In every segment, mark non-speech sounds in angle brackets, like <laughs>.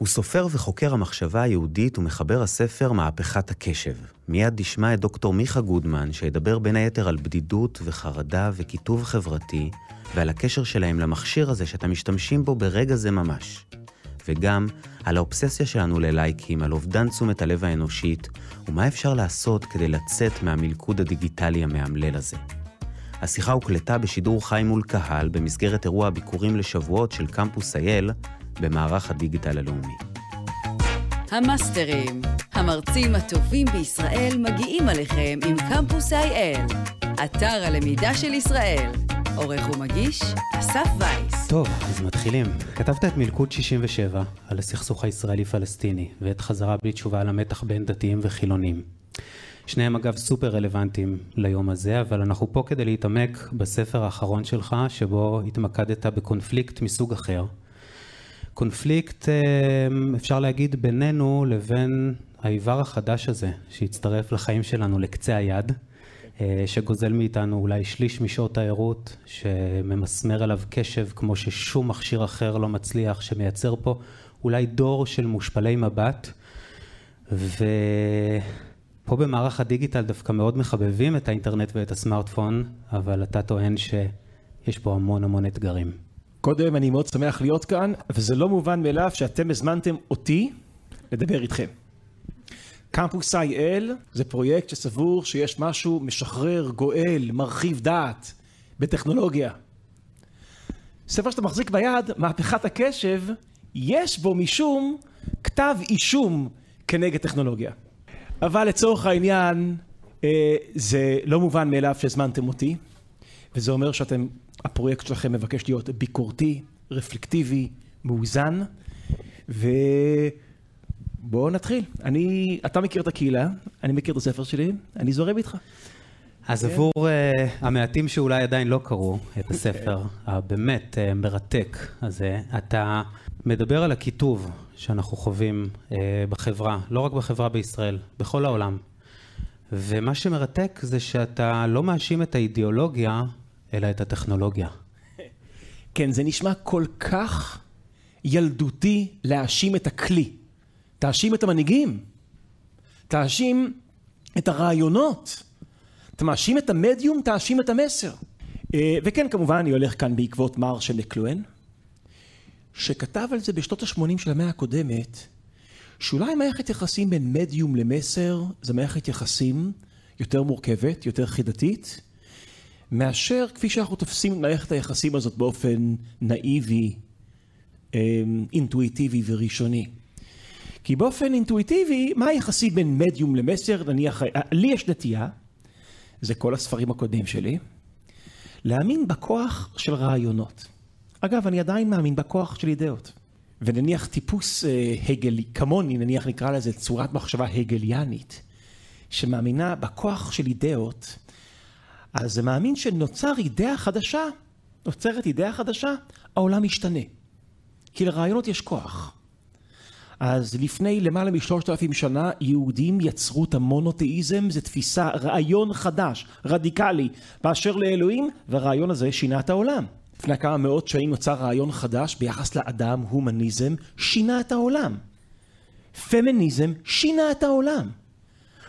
הוא סופר וחוקר המחשבה היהודית ומחבר הספר מהפכת הקשב. מיד נשמע את דוקטור מיכה גודמן, שידבר בין היתר על בדידות וחרדה וקיטוב חברתי, ועל הקשר שלהם למכשיר הזה שאתם משתמשים בו ברגע זה ממש. וגם על האובססיה שלנו ללייקים, על אובדן תשומת הלב האנושית, ומה אפשר לעשות כדי לצאת מהמלכוד הדיגיטלי המאמלל הזה. השיחה הוקלטה בשידור חי מול קהל במסגרת אירוע הביקורים לשבועות של קמפוס אייל במערך הדיגיטל הלאומי. המאסטרים, המרצים הטובים בישראל מגיעים עליכם עם קמפוס אייל, אתר הלמידה של ישראל. עורך ומגיש, אסף וייס. טוב, אז מתחילים. כתבת את מלכוד 67 על הסכסוך הישראלי-פלסטיני, ואת חזרה בלי תשובה על המתח בין דתיים וחילונים. שניהם אגב סופר רלוונטיים ליום הזה, אבל אנחנו פה כדי להתעמק בספר האחרון שלך, שבו התמקדת בקונפליקט מסוג אחר. קונפליקט, אה, אפשר להגיד, בינינו לבין האיבר החדש הזה, שהצטרף לחיים שלנו לקצה היד. אה, שגוזל מאיתנו אולי שליש משעות הערות, שממסמר עליו קשב כמו ששום מכשיר אחר לא מצליח, שמייצר פה אולי דור של מושפלי מבט. ופה במערך הדיגיטל דווקא מאוד מחבבים את האינטרנט ואת הסמארטפון, אבל אתה טוען שיש פה המון המון אתגרים. קודם אני מאוד שמח להיות כאן, וזה לא מובן מאליו שאתם הזמנתם אותי לדבר איתכם. קמפוס IL זה פרויקט שסבור שיש משהו משחרר, גואל, מרחיב דעת בטכנולוגיה. ספר שאתה מחזיק ביד, מהפכת הקשב, יש בו משום כתב אישום כנגד טכנולוגיה. אבל לצורך העניין, אה, זה לא מובן מאליו שהזמנתם אותי, וזה אומר שאתם, הפרויקט שלכם מבקש להיות ביקורתי, רפלקטיבי, מאוזן, ו... בואו נתחיל. אני, אתה מכיר את הקהילה, אני מכיר את הספר שלי, אני זורם איתך. אז כן. עבור uh, המעטים שאולי עדיין לא קראו את הספר <laughs> הבאמת uh, מרתק הזה, אתה מדבר על הקיטוב שאנחנו חווים uh, בחברה, לא רק בחברה בישראל, בכל העולם. ומה שמרתק זה שאתה לא מאשים את האידיאולוגיה, אלא את הטכנולוגיה. <laughs> כן, זה נשמע כל כך ילדותי להאשים את הכלי. תאשים את המנהיגים, תאשים את הרעיונות, אתה מאשים את המדיום, תאשים את המסר. אה, וכן, כמובן, אני הולך כאן בעקבות מרשל מקלואן, שכתב על זה בשנות ה-80 של המאה הקודמת, שאולי מערכת יחסים בין מדיום למסר זה מערכת יחסים יותר מורכבת, יותר חידתית, מאשר כפי שאנחנו תופסים את מערכת היחסים הזאת באופן נאיבי, אה, אינטואיטיבי וראשוני. כי באופן אינטואיטיבי, מה היחסי בין מדיום למסר, נניח, אה, לי יש נטייה, זה כל הספרים הקודמים שלי, להאמין בכוח של רעיונות. אגב, אני עדיין מאמין בכוח של אידאות. ונניח טיפוס אה, הגלי, כמוני, נניח נקרא לזה צורת מחשבה הגליאנית, שמאמינה בכוח של אידאות, אז זה מאמין שנוצר אידאה חדשה, נוצרת אידאה חדשה, העולם משתנה. כי לרעיונות יש כוח. אז לפני למעלה משלושת אלפים שנה יהודים יצרו את המונותאיזם, זו תפיסה, רעיון חדש, רדיקלי, באשר לאלוהים, והרעיון הזה שינה את העולם. לפני כמה מאות שנים נוצר רעיון חדש ביחס לאדם, הומניזם, שינה את העולם. פמיניזם שינה את העולם.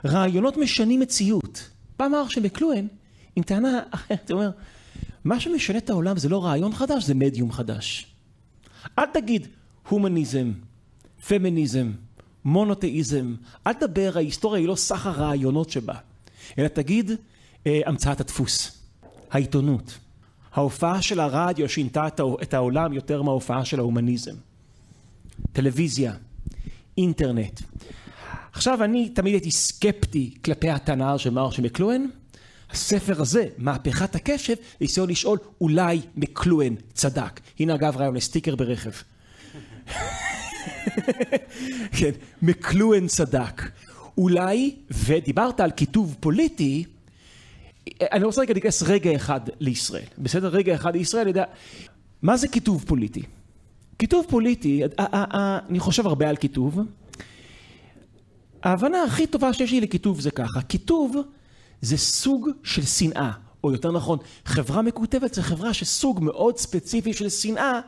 רעיונות משנים מציאות. בא מרשל מקלואן עם טענה אחרת, הוא אומר, מה שמשנה את העולם זה לא רעיון חדש, זה מדיום חדש. אל תגיד הומניזם, פמיניזם, מונותאיזם, אל תדבר, ההיסטוריה היא לא סך הרעיונות שבה, אלא תגיד אה, המצאת הדפוס, העיתונות, ההופעה של הרדיו שינתה את העולם יותר מההופעה של ההומניזם, טלוויזיה, אינטרנט. עכשיו אני תמיד הייתי סקפטי כלפי הטענה של מרשל מקלואן, הספר הזה, מהפכת הקשב, ניסיון לשאול אולי מקלואן צדק. הנה אגב רעיון לסטיקר ברכב. <laughs> כן, מקלואן צדק. אולי, ודיברת על כיתוב פוליטי, אני רוצה רגע להיכנס רגע אחד לישראל. בסדר? רגע אחד לישראל, יודע, מה זה כיתוב פוליטי? כיתוב פוליטי, אני חושב הרבה על כיתוב. ההבנה הכי טובה שיש לי לכיתוב זה ככה, כיתוב זה סוג של שנאה, או יותר נכון, חברה מקוטבת זה חברה שסוג מאוד ספציפי של שנאה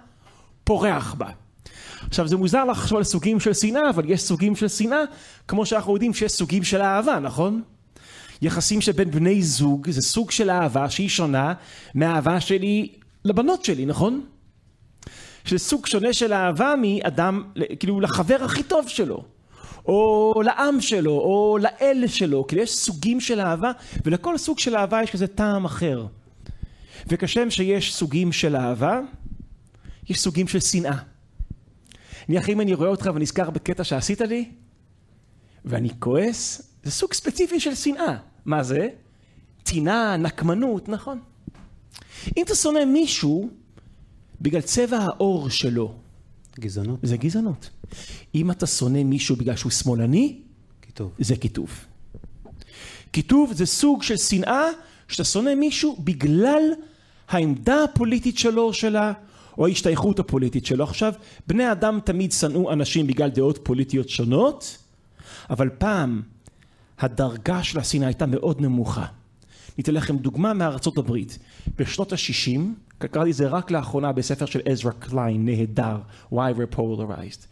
פורח בה. עכשיו זה מוזר לחשוב על סוגים של שנאה, אבל יש סוגים של שנאה, כמו שאנחנו יודעים שיש סוגים של אהבה, נכון? יחסים שבין בני זוג זה סוג של אהבה שהיא שונה מהאהבה שלי לבנות שלי, נכון? שזה סוג שונה של אהבה מאדם, כאילו לחבר הכי טוב שלו, או לעם שלו, או לאל שלו, כאילו יש סוגים של אהבה, ולכל סוג של אהבה יש כזה טעם אחר. וכשם שיש סוגים של אהבה, יש סוגים של שנאה. נניח אם אני רואה אותך ונזכר בקטע שעשית לי, ואני כועס, זה סוג ספציפי של שנאה. מה זה? טינה, נקמנות, נכון. אם אתה שונא מישהו בגלל צבע העור שלו, גזענות. זה גזענות. אם אתה שונא מישהו בגלל שהוא שמאלני, כיתוב. זה קיטוב. קיטוב זה סוג של שנאה שאתה שונא מישהו בגלל העמדה הפוליטית שלו או שלה, או ההשתייכות הפוליטית שלו. עכשיו, בני אדם תמיד שנאו אנשים בגלל דעות פוליטיות שונות, אבל פעם הדרגה של השנאה הייתה מאוד נמוכה. ניתן לכם דוגמה מארצות הברית. בשנות ה-60, קראתי את זה רק לאחרונה בספר של עזרא קליין, נהדר, Why we're polarized.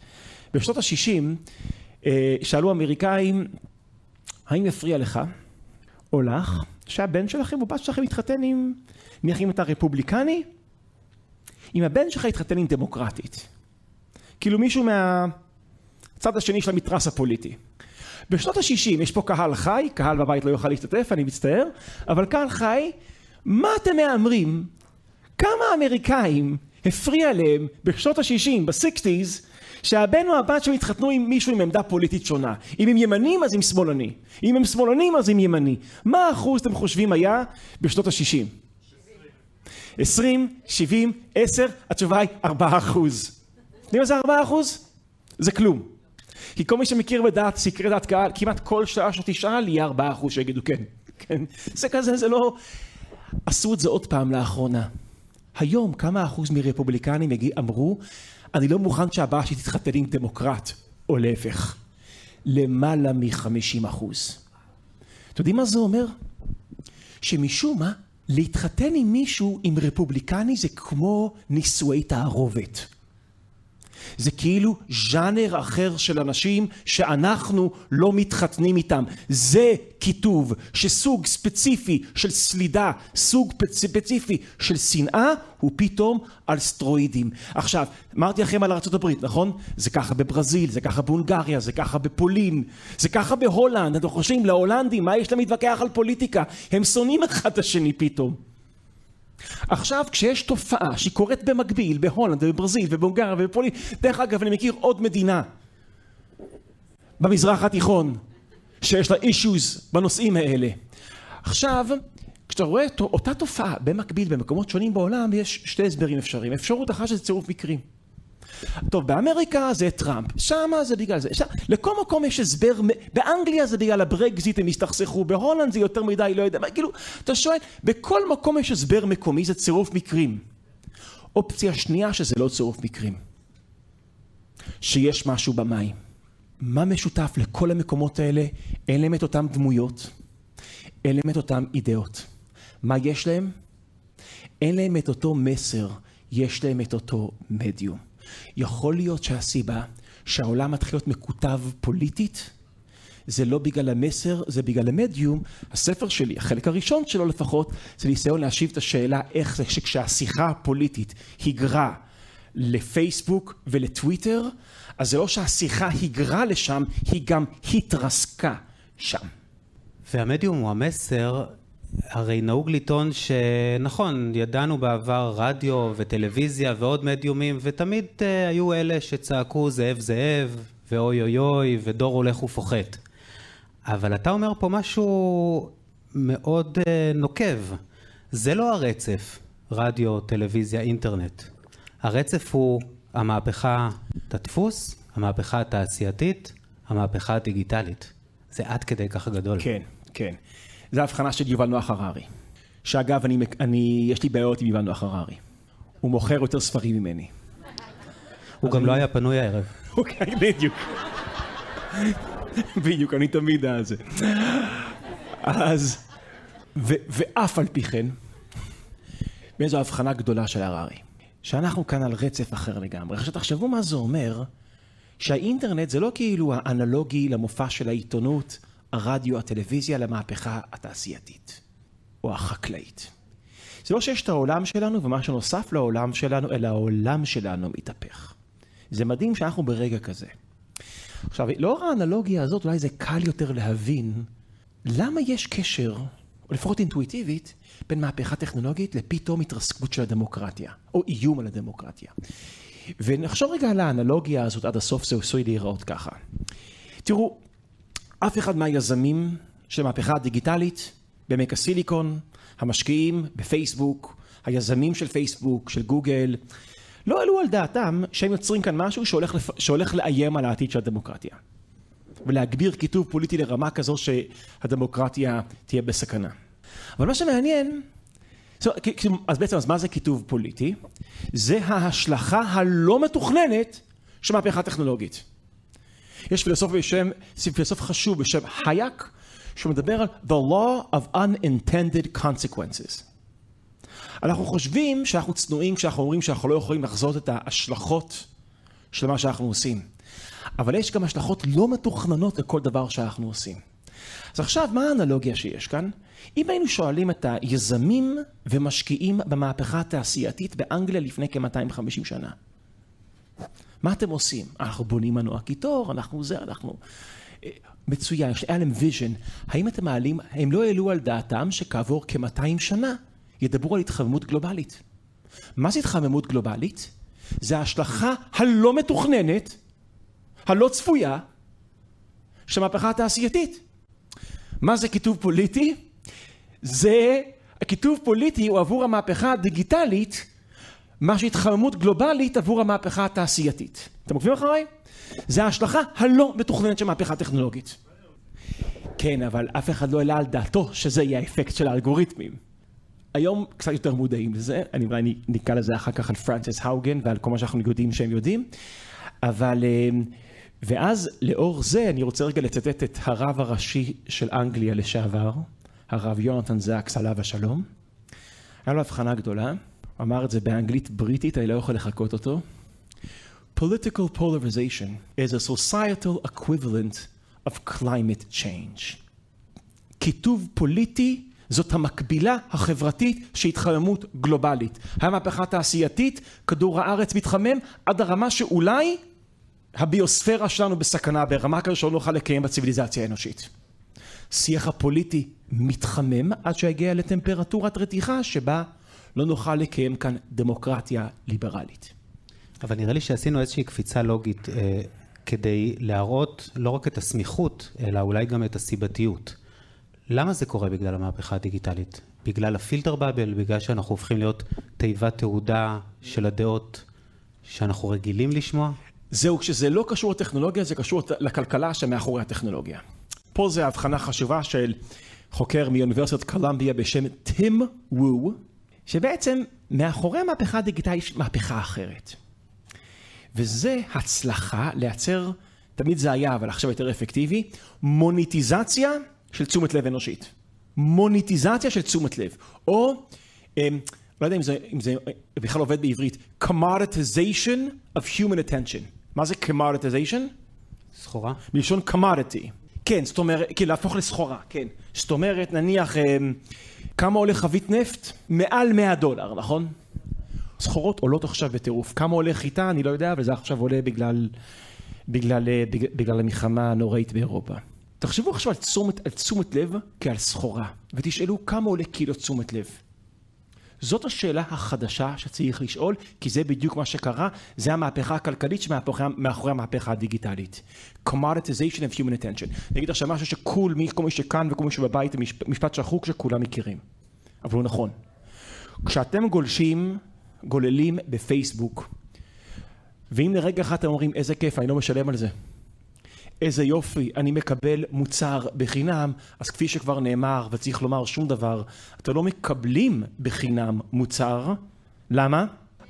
בשנות ה-60 אה, שאלו אמריקאים, האם יפריע לך או לך שהבן שלכם או בת שלכם יתחתן עם, נניח אם אתה רפובליקני, אם הבן שלך יתחתן עם דמוקרטית. כאילו מישהו מהצד השני של המתרס הפוליטי. בשנות ה-60 יש פה קהל חי, קהל בבית לא יוכל להשתתף, אני מצטער, אבל קהל חי, מה אתם מהמרים? כמה אמריקאים הפריע להם בשנות ה-60, ב-60's, שהבן או הבת שלהם התחתנו עם מישהו עם עמדה פוליטית שונה. אם הם ימנים אז עם שמאלני. אם הם שמאלנים אז עם ימני. מה האחוז אתם חושבים היה בשנות ה-60? 20, 70, 10, התשובה היא 4 אחוז. יודעים מה זה 4 אחוז? זה כלום. כי כל מי שמכיר בדעת, סקרי דעת קהל, כמעט כל שעה שתשאל יהיה 4 אחוז שיגידו כן. כן. זה כזה, זה לא... עשו את זה עוד פעם לאחרונה. היום כמה אחוז מרפובליקנים אמרו אני לא מוכן שהבאה שלי תתחתן עם דמוקרט, או להפך. למעלה מ-50 אחוז. אתם יודעים מה זה אומר? שמשום מה, להתחתן עם מישהו, עם רפובליקני, זה כמו נישואי תערובת. זה כאילו ז'אנר אחר של אנשים שאנחנו לא מתחתנים איתם. זה כיתוב שסוג ספציפי של סלידה, סוג ספציפי של שנאה, הוא פתאום על סטרואידים. עכשיו, אמרתי לכם על ארה"ב, נכון? זה ככה בברזיל, זה ככה בהונגריה, זה ככה בפולין, זה ככה בהולנד. אתם חושבים, להולנדים, מה יש להם להתווכח על פוליטיקה? הם שונאים אחד את השני פתאום. עכשיו כשיש תופעה שהיא קורית במקביל בהולנד ובברזיל ובהונגריה ובפולין, דרך אגב אני מכיר עוד מדינה במזרח התיכון שיש לה אישוז בנושאים האלה. עכשיו כשאתה רואה אותה תופעה במקביל במקומות שונים בעולם יש שתי הסברים אפשריים. אפשרות אחת שזה צירוף מקרים. טוב, באמריקה זה טראמפ, שמה זה בגלל זה, שם, לכל מקום יש הסבר, באנגליה זה בגלל הברקזיט הם הסתכסכו, בהולנד זה יותר מדי, לא יודע, מה, כאילו, אתה שואל, בכל מקום יש הסבר מקומי, זה צירוף מקרים. אופציה שנייה שזה לא צירוף מקרים, שיש משהו במים. מה משותף לכל המקומות האלה? אין להם את אותם דמויות, אין להם את אותם אידאות. מה יש להם? אין להם את אותו מסר, יש להם את אותו מדיום. יכול להיות שהסיבה שהעולם מתחיל להיות מקוטב פוליטית זה לא בגלל המסר, זה בגלל המדיום. הספר שלי, החלק הראשון שלו לפחות, זה ניסיון להשיב את השאלה איך זה שכשהשיחה הפוליטית היגרה לפייסבוק ולטוויטר, אז זה לא שהשיחה היגרה לשם, היא גם התרסקה שם. והמדיום הוא המסר הרי נהוג לטעון שנכון, ידענו בעבר רדיו וטלוויזיה ועוד מדיומים, ותמיד uh, היו אלה שצעקו זאב זאב, ואוי אוי אוי, ודור הולך ופוחת. אבל אתה אומר פה משהו מאוד uh, נוקב. זה לא הרצף, רדיו, טלוויזיה, אינטרנט. הרצף הוא המהפכה הדפוס, המהפכה התעשייתית, המהפכה הדיגיטלית. זה עד כדי כך גדול. כן, כן. זה ההבחנה של יובל נוח הררי. שאגב, אני, אני, יש לי בעיות עם יובל נוח הררי. הוא מוכר יותר ספרים ממני. הוא גם לא היה פנוי הערב. אוקיי, בדיוק. בדיוק, אני תמיד על זה. אז, ו, ואף על פי כן, באיזו הבחנה גדולה של הררי. שאנחנו כאן על רצף אחר לגמרי. עכשיו תחשבו מה זה אומר, שהאינטרנט זה לא כאילו האנלוגי למופע של העיתונות, הרדיו, הטלוויזיה, למהפכה התעשייתית, או החקלאית. זה לא שיש את העולם שלנו ומה שנוסף לעולם שלנו, אלא העולם שלנו מתהפך. זה מדהים שאנחנו ברגע כזה. עכשיו, לאור האנלוגיה הזאת, אולי זה קל יותר להבין למה יש קשר, או לפחות אינטואיטיבית, בין מהפכה טכנולוגית לפתאום התרסקות של הדמוקרטיה, או איום על הדמוקרטיה. ונחשוב רגע על האנלוגיה הזאת עד הסוף, זה עשוי להיראות ככה. תראו, אף אחד מהיזמים של המהפכה הדיגיטלית בעמק הסיליקון, המשקיעים בפייסבוק, היזמים של פייסבוק, של גוגל, לא העלו על דעתם שהם יוצרים כאן משהו שהולך, לפ... שהולך לאיים על העתיד של הדמוקרטיה. ולהגביר כיתוב פוליטי לרמה כזו שהדמוקרטיה תהיה בסכנה. אבל מה שמעניין, אז בעצם אז מה זה כיתוב פוליטי? זה ההשלכה הלא מתוכננת של מהפכה טכנולוגית. יש פילוסוף בשם, פילוסוף חשוב בשם חייק, שמדבר על The Law of Unintended Consequences. אנחנו חושבים שאנחנו צנועים כשאנחנו אומרים שאנחנו לא יכולים לחזות את ההשלכות של מה שאנחנו עושים. אבל יש גם השלכות לא מתוכננות לכל דבר שאנחנו עושים. אז עכשיו, מה האנלוגיה שיש כאן? אם היינו שואלים את היזמים ומשקיעים במהפכה התעשייתית באנגליה לפני כ-250 שנה, מה אתם עושים? אנחנו בונים מנוע קיטור, אנחנו זה, אנחנו... אה, מצוין, היה להם vision. האם אתם מעלים, הם לא העלו על דעתם שכעבור כ-200 שנה ידברו על התחממות גלובלית. מה זה התחממות גלובלית? זה ההשלכה הלא מתוכננת, הלא צפויה, של המהפכה התעשייתית. מה זה כיתוב פוליטי? זה, הכיתוב פוליטי הוא עבור המהפכה הדיגיטלית, מה שהתחממות גלובלית עבור המהפכה התעשייתית. אתם עוקבים אחריי? זה ההשלכה הלא מתוכננת של מהפכה טכנולוגית. כן, אבל אף אחד לא העלה על דעתו שזה יהיה האפקט של האלגוריתמים. היום קצת יותר מודעים לזה, אני אולי נקרא לזה אחר כך על פרנסיס האוגן ועל כל מה שאנחנו יודעים שהם יודעים, אבל אמ, ואז לאור זה אני רוצה רגע לצטט את הרב הראשי של אנגליה לשעבר, הרב יונתן זקס עליו השלום. היה לו הבחנה גדולה, אמר את זה באנגלית בריטית, אני לא יכול לחקות אותו. Political polarization is a societal equivalent of climate change. כיתוב פוליטי זאת המקבילה החברתית של התחממות גלובלית. המהפכה התעשייתית, כדור הארץ מתחמם עד הרמה שאולי הביוספירה שלנו בסכנה ברמה כזו שלא נוכל לקיים בציוויליזציה האנושית. שיח הפוליטי מתחמם עד שיגיע לטמפרטורת רתיחה שבה לא נוכל לקיים כאן דמוקרטיה ליברלית. אבל נראה לי שעשינו איזושהי קפיצה לוגית אה, כדי להראות לא רק את הסמיכות, אלא אולי גם את הסיבתיות. למה זה קורה בגלל המהפכה הדיגיטלית? בגלל הפילטר באבל, בגלל שאנחנו הופכים להיות תיבת תעודה של הדעות שאנחנו רגילים לשמוע? זהו, כשזה לא קשור לטכנולוגיה, זה קשור לכלכלה שמאחורי הטכנולוגיה. פה זה הבחנה חשובה של חוקר מאוניברסיטת קולומביה בשם טים וו, שבעצם מאחורי המהפכה הדיגיטלית יש מהפכה אחרת. וזה הצלחה לייצר, תמיד זה היה, אבל עכשיו יותר אפקטיבי, מוניטיזציה של תשומת לב אנושית. מוניטיזציה של תשומת לב. או, אמ, לא יודע אם זה, אם זה בכלל עובד בעברית, commoditization of human attention. מה זה commoditization? סחורה? מלשון commodity. כן, זאת אומרת, כאילו להפוך לסחורה, כן. זאת אומרת, נניח, אמ, כמה עולה חבית נפט? מעל 100 דולר, נכון? סחורות עולות עכשיו בטירוף. כמה עולה חיטה? אני לא יודע, אבל זה עכשיו עולה בגלל, בגלל, אה, בגלל, בגלל המלחמה הנוראית באירופה. תחשבו עכשיו על תשומת, על תשומת לב כעל סחורה, ותשאלו כמה עולה קילו תשומת לב. זאת השאלה החדשה שצריך לשאול, כי זה בדיוק מה שקרה, זה המהפכה הכלכלית שמאחורי המהפכה הדיגיטלית. commoditization of human attention. אני אגיד עכשיו משהו שכל מי, כל מי שכאן וכל מי שבבית, משפט שחוק שכולם מכירים. אבל הוא נכון. כשאתם גולשים, גוללים בפייסבוק, ואם לרגע אחד אתם אומרים איזה כיף, אני לא משלם על זה. איזה יופי, אני מקבל מוצר בחינם, אז כפי שכבר נאמר, וצריך לומר שום דבר, אתם לא מקבלים בחינם מוצר, למה?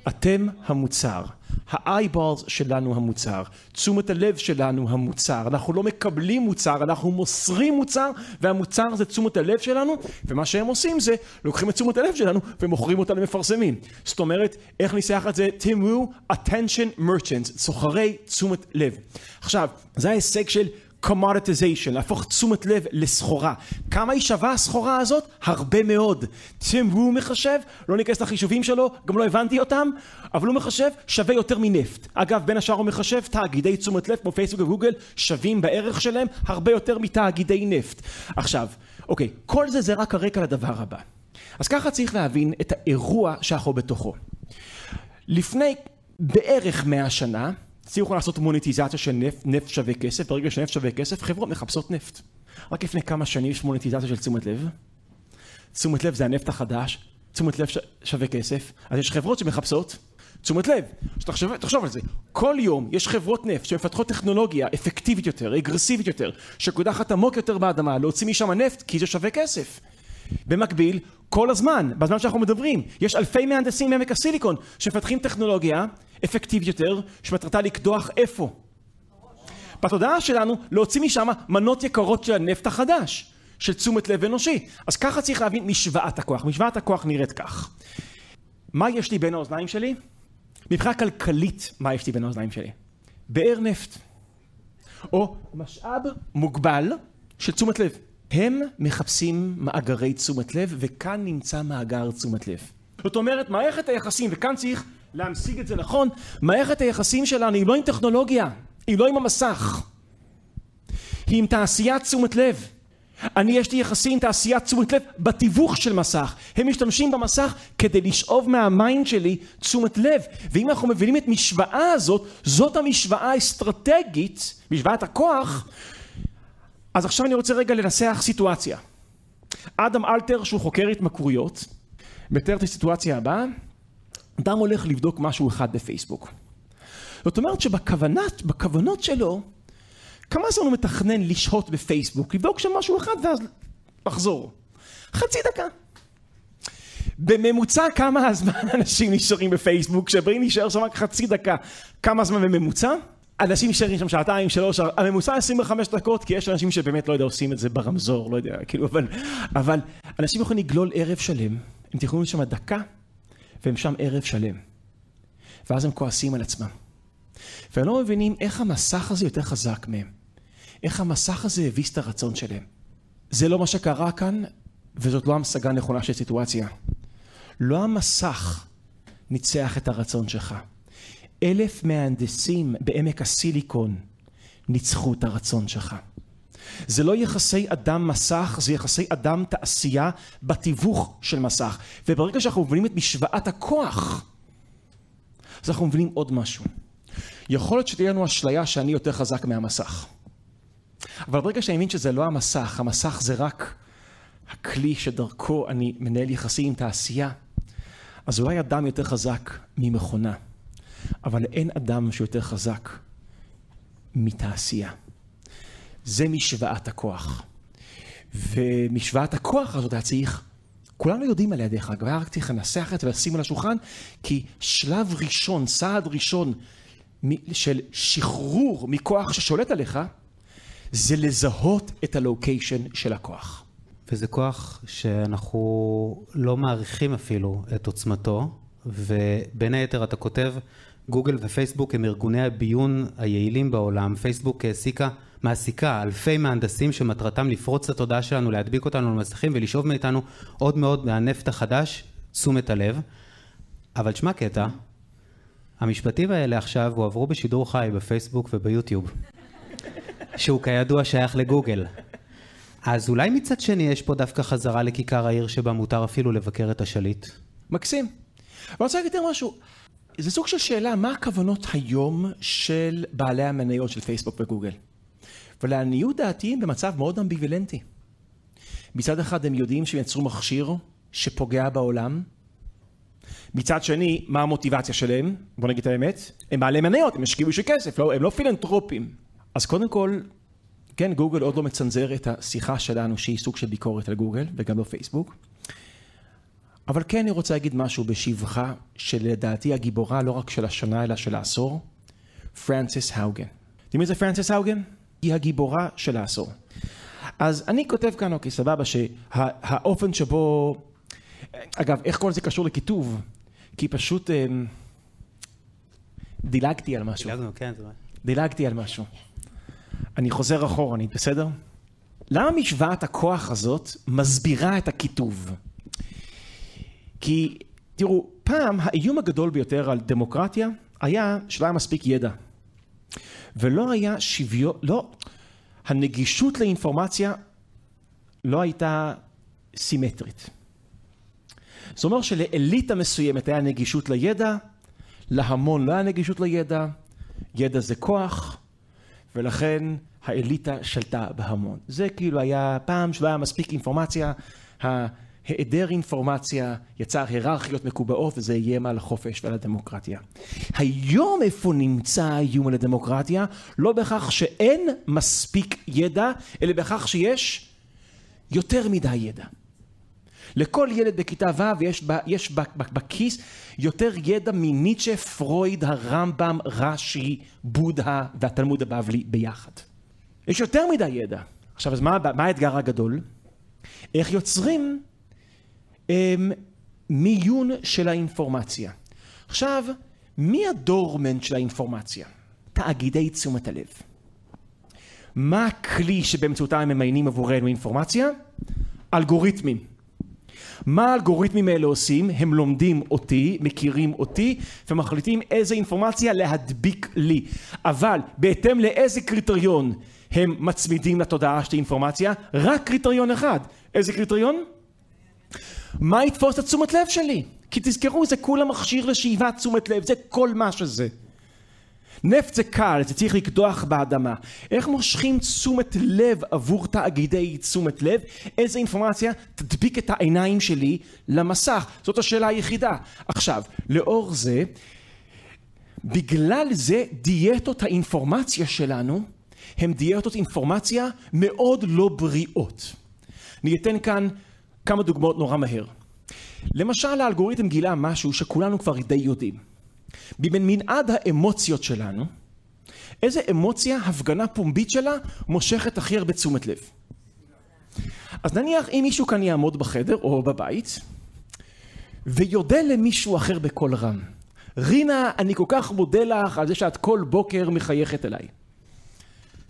אתם המוצר. ה-eyeballs שלנו המוצר, תשומת הלב שלנו המוצר, אנחנו לא מקבלים מוצר, אנחנו מוסרים מוצר והמוצר זה תשומת הלב שלנו ומה שהם עושים זה לוקחים את תשומת הלב שלנו ומוכרים אותה למפרסמים. זאת אומרת, איך ניסח את זה? תמרו attention merchants, סוחרי תשומת לב. עכשיו, זה ההישג של commoditization, להפוך תשומת לב לסחורה. כמה היא שווה הסחורה הזאת? הרבה מאוד. טים הוא מחשב, לא ניכנס לחישובים שלו, גם לא הבנתי אותם, אבל הוא מחשב שווה יותר מנפט. אגב, בין השאר הוא מחשב, תאגידי תשומת לב כמו פייסבוק וגוגל שווים בערך שלהם הרבה יותר מתאגידי נפט. עכשיו, אוקיי, כל זה זה רק הרקע לדבר הבא. אז ככה צריך להבין את האירוע שאנחנו בתוכו. לפני בערך מאה שנה, הצליחו לעשות מוניטיזציה של נפט, נפט שווה כסף, ברגע שנפט שווה כסף, חברות מחפשות נפט. רק לפני כמה שנים יש מוניטיזציה של תשומת לב. תשומת לב זה הנפט החדש, תשומת לב שווה כסף, אז יש חברות שמחפשות תשומת לב. שתחשב, תחשוב על זה, כל יום יש חברות נפט שמפתחות טכנולוגיה אפקטיבית יותר, אגרסיבית יותר, שקודחת עמוק יותר באדמה, להוציא משם נפט כי זה שווה כסף. במקביל, כל הזמן, בזמן שאנחנו מדברים, יש אלפי מהנדסים מעמק הסיליקון שמפתחים טכנולוגיה אפקטיבית יותר, שמטרתה לקדוח איפה? בתודעה שלנו להוציא משם מנות יקרות של הנפט החדש, של תשומת לב אנושי. אז ככה צריך להבין משוואת הכוח. משוואת הכוח נראית כך. מה יש לי בין האוזניים שלי? מבחינה כלכלית, מה יש לי בין האוזניים שלי? באר נפט. או משאב מוגבל של תשומת לב. הם מחפשים מאגרי תשומת לב, וכאן נמצא מאגר תשומת לב. זאת אומרת, מערכת היחסים, וכאן צריך להמשיג את זה נכון, מערכת היחסים שלנו היא לא עם טכנולוגיה, היא לא עם המסך, היא עם תעשיית תשומת לב. אני יש לי יחסים עם תעשיית תשומת לב בתיווך של מסך. הם משתמשים במסך כדי לשאוב מה mind שלי תשומת לב. ואם אנחנו מבינים את משוואה הזאת, זאת המשוואה האסטרטגית, משוואת הכוח, אז עכשיו אני רוצה רגע לנסח סיטואציה. אדם אלתר שהוא חוקר התמכרויות, מתאר את הסיטואציה הבאה, אדם הולך לבדוק משהו אחד בפייסבוק. זאת אומרת שבכוונת, בכוונות שלו, כמה זמן הוא מתכנן לשהות בפייסבוק, לבדוק שם משהו אחד ואז לחזור? חצי דקה. בממוצע כמה הזמן <laughs> אנשים נשארים בפייסבוק, כשבאים להישאר שם רק חצי דקה, כמה זמן בממוצע? אנשים נשארים שם שעתיים, שלוש, הממוצע 25 דקות, כי יש אנשים שבאמת לא יודע עושים את זה ברמזור, לא יודע, כאילו, אבל, אבל אנשים יכולים לגלול ערב שלם, הם תכננו שם דקה, והם שם ערב שלם. ואז הם כועסים על עצמם. והם לא מבינים איך המסך הזה יותר חזק מהם. איך המסך הזה הביס את הרצון שלהם. זה לא מה שקרה כאן, וזאת לא המשגה נכונה של סיטואציה. לא המסך ניצח את הרצון שלך. אלף מהנדסים בעמק הסיליקון ניצחו את הרצון שלך. זה לא יחסי אדם מסך, זה יחסי אדם תעשייה בתיווך של מסך. וברגע שאנחנו מבינים את משוואת הכוח, אז אנחנו מבינים עוד משהו. יכול להיות שתהיה לנו אשליה שאני יותר חזק מהמסך. אבל ברגע שאני מבין שזה לא המסך, המסך זה רק הכלי שדרכו אני מנהל יחסים עם תעשייה, אז אולי אדם יותר חזק ממכונה. אבל אין אדם שיותר חזק מתעשייה. זה משוואת הכוח. ומשוואת הכוח הזאת היה צריך, כולנו יודעים עליה דרך אגב, היה רק צריך לנסח את זה ולשים על השולחן, כי שלב ראשון, צעד ראשון של שחרור מכוח ששולט עליך, זה לזהות את הלוקיישן של הכוח. וזה כוח שאנחנו לא מעריכים אפילו את עוצמתו, ובין היתר אתה כותב גוגל ופייסבוק הם ארגוני הביון היעילים בעולם. פייסבוק העסיקה, מעסיקה אלפי מהנדסים שמטרתם לפרוץ את התודעה שלנו, להדביק אותנו למסכים ולשאוב מאיתנו עוד מאוד מהנפט החדש, תשומת הלב. אבל תשמע קטע, המשפטים האלה עכשיו הועברו בשידור חי בפייסבוק וביוטיוב, שהוא כידוע שייך לגוגל. אז אולי מצד שני יש פה דווקא חזרה לכיכר העיר שבה מותר אפילו לבקר את השליט? מקסים. אני רוצה להגיד משהו. זה סוג של שאלה, מה הכוונות היום של בעלי המניות של פייסבוק וגוגל? ולעניות דעתי הם במצב מאוד אמביוולנטי. מצד אחד הם יודעים שהם יצרו מכשיר שפוגע בעולם, מצד שני, מה המוטיבציה שלהם? בוא נגיד את האמת, הם בעלי מניות, הם השקיעו בשביל כסף, לא, הם לא פילנטרופים. אז קודם כל, כן, גוגל עוד לא מצנזר את השיחה שלנו שהיא סוג של ביקורת על גוגל, וגם לא פייסבוק. אבל כן אני רוצה להגיד משהו בשבחה, שלדעתי הגיבורה לא רק של השנה אלא של העשור, פרנסיס האוגן. יודעים מי זה פרנסיס האוגן? היא הגיבורה של העשור. אז אני כותב כאן, אוקיי, סבבה, שהאופן שבו... אגב, איך כל זה קשור לקיטוב? כי פשוט אה, דילגתי על משהו. דילגנו, כן, זה... דילגתי על משהו. אני חוזר אחורנית, בסדר? למה משוואת הכוח הזאת מסבירה את הכיתוב? כי, תראו, פעם האיום הגדול ביותר על דמוקרטיה היה שלא היה מספיק ידע. ולא היה שוויון, לא, הנגישות לאינפורמציה לא הייתה סימטרית. זאת אומרת שלאליטה מסוימת היה נגישות לידע, להמון לא היה נגישות לידע, ידע זה כוח, ולכן האליטה שלטה בהמון. זה כאילו היה פעם שלא היה מספיק אינפורמציה, היעדר אינפורמציה יצר היררכיות מקובעות וזה איים על החופש ועל הדמוקרטיה. היום איפה נמצא האיום על הדמוקרטיה? לא בכך שאין מספיק ידע, אלא בכך שיש יותר מדי ידע. לכל ילד בכיתה ו' יש, ב, יש ב, ב, בכיס יותר ידע מניטשה, פרויד, הרמב"ם, רש"י, בודהה והתלמוד הבבלי ביחד. יש יותר מדי ידע. עכשיו, אז מה, מה האתגר הגדול? איך יוצרים מיון של האינפורמציה. עכשיו, מי הדורמנט של האינפורמציה? תאגידי תשומת הלב. מה הכלי שבאמצעותם הם ממיינים עבורנו אינפורמציה? אלגוריתמים. מה האלגוריתמים האלה עושים? הם לומדים אותי, מכירים אותי, ומחליטים איזה אינפורמציה להדביק לי. אבל בהתאם לאיזה קריטריון הם מצמידים לתודעה שלי אינפורמציה? רק קריטריון אחד. איזה קריטריון? מה יתפוס את תשומת לב שלי? כי תזכרו, זה כולה מכשיר לשאיבת תשומת לב, זה כל מה שזה. נפט זה קל, זה צריך לקדוח באדמה. איך מושכים תשומת לב עבור תאגידי תשומת לב? איזה אינפורמציה תדביק את העיניים שלי למסך? זאת השאלה היחידה. עכשיו, לאור זה, בגלל זה דיאטות האינפורמציה שלנו הן דיאטות אינפורמציה מאוד לא בריאות. אני אתן כאן כמה דוגמאות נורא מהר. למשל האלגוריתם גילה משהו שכולנו כבר די יודעים. במנעד האמוציות שלנו, איזה אמוציה הפגנה פומבית שלה מושכת הכי הרבה תשומת לב. אז נניח אם מישהו כאן יעמוד בחדר או בבית ויודה למישהו אחר בקול רם רינה אני כל כך מודה לך על זה שאת כל בוקר מחייכת אליי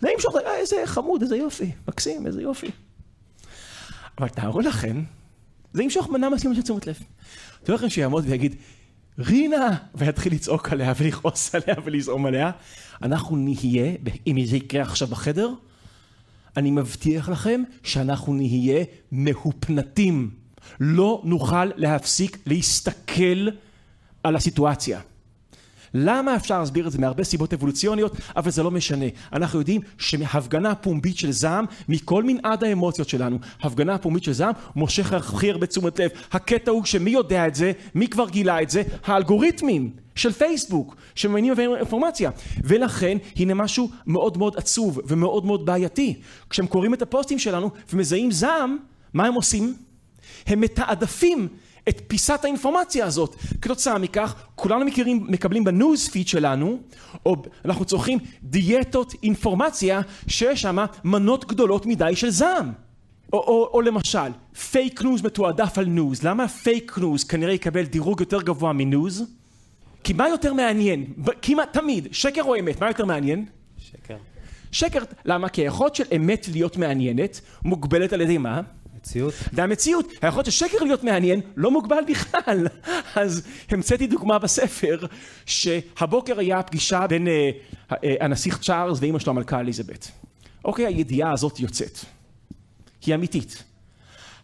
זה ימשוך, אה, איזה חמוד, איזה יופי, מקסים, איזה יופי. אבל תארו לכם, זה ימשוך מנה מסוימת של תשומת לב. תארו לכם שיעמוד ויגיד, רינה, ויתחיל לצעוק עליה ולכעוס עליה ולזעום עליה. אנחנו נהיה, אם זה יקרה עכשיו בחדר, אני מבטיח לכם שאנחנו נהיה מהופנטים. לא נוכל להפסיק להסתכל על הסיטואציה. למה אפשר להסביר את זה מהרבה סיבות אבולוציוניות, אבל זה לא משנה. אנחנו יודעים שהפגנה פומבית של זעם, מכל מנעד האמוציות שלנו, הפגנה פומבית של זעם מושך הכי הרבה תשומת לב. הקטע הוא שמי יודע את זה, מי כבר גילה את זה? האלגוריתמים של פייסבוק, שממיינים עלינו אינפורמציה. ולכן, הנה משהו מאוד מאוד עצוב ומאוד מאוד בעייתי. כשהם קוראים את הפוסטים שלנו ומזהים זעם, מה הם עושים? הם מתעדפים את פיסת האינפורמציה הזאת. כתוצאה מכך, כולנו מכירים, מקבלים ב news feed שלנו, או אנחנו צורכים דיאטות אינפורמציה שיש שם מנות גדולות מדי של זעם. או, או, או למשל, fake news מתועדף על news. למה fake news כנראה יקבל דירוג יותר גבוה מ news? כי מה יותר מעניין? כמעט תמיד, שקר או אמת, מה יותר מעניין? שקר. שקר, למה? כי היכולת של אמת להיות מעניינת מוגבלת על ידי מה? מציאות. והמציאות, היכולת של שקר להיות מעניין, לא מוגבל בכלל. <laughs> אז המצאתי דוגמה בספר, שהבוקר היה פגישה בין אה, אה, הנסיך צ'ארלס ואימא שלו המלכה אליזבת. אוקיי, הידיעה הזאת יוצאת. היא אמיתית.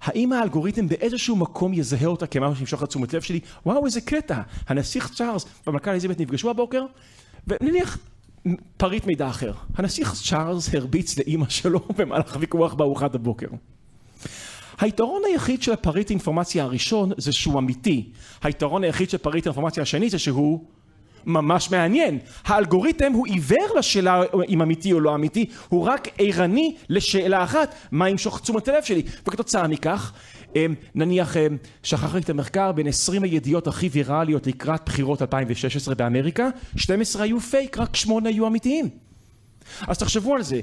האם האלגוריתם באיזשהו מקום יזהה אותה כמשהו שימשוך לתשומת לב שלי? וואו, איזה קטע. הנסיך צ'ארלס והמלכה אליזבת נפגשו הבוקר, ונניח פריט מידע אחר. הנסיך צ'ארלס הרביץ לאימא שלו <laughs> במהלך ויכוח בארוחת הבוקר. היתרון היחיד של הפריט אינפורמציה הראשון זה שהוא אמיתי. היתרון היחיד של פריט אינפורמציה השני זה שהוא ממש מעניין. האלגוריתם הוא עיוור לשאלה אם אמיתי או לא אמיתי, הוא רק ערני לשאלה אחת, מה ימשוך תשומת הלב שלי. וכתוצאה מכך, אמ, נניח אמ, שכחתי את המחקר בין 20 הידיעות הכי ויראליות לקראת בחירות 2016 באמריקה, 12 היו פייק, רק 8 היו אמיתיים. אז תחשבו על זה,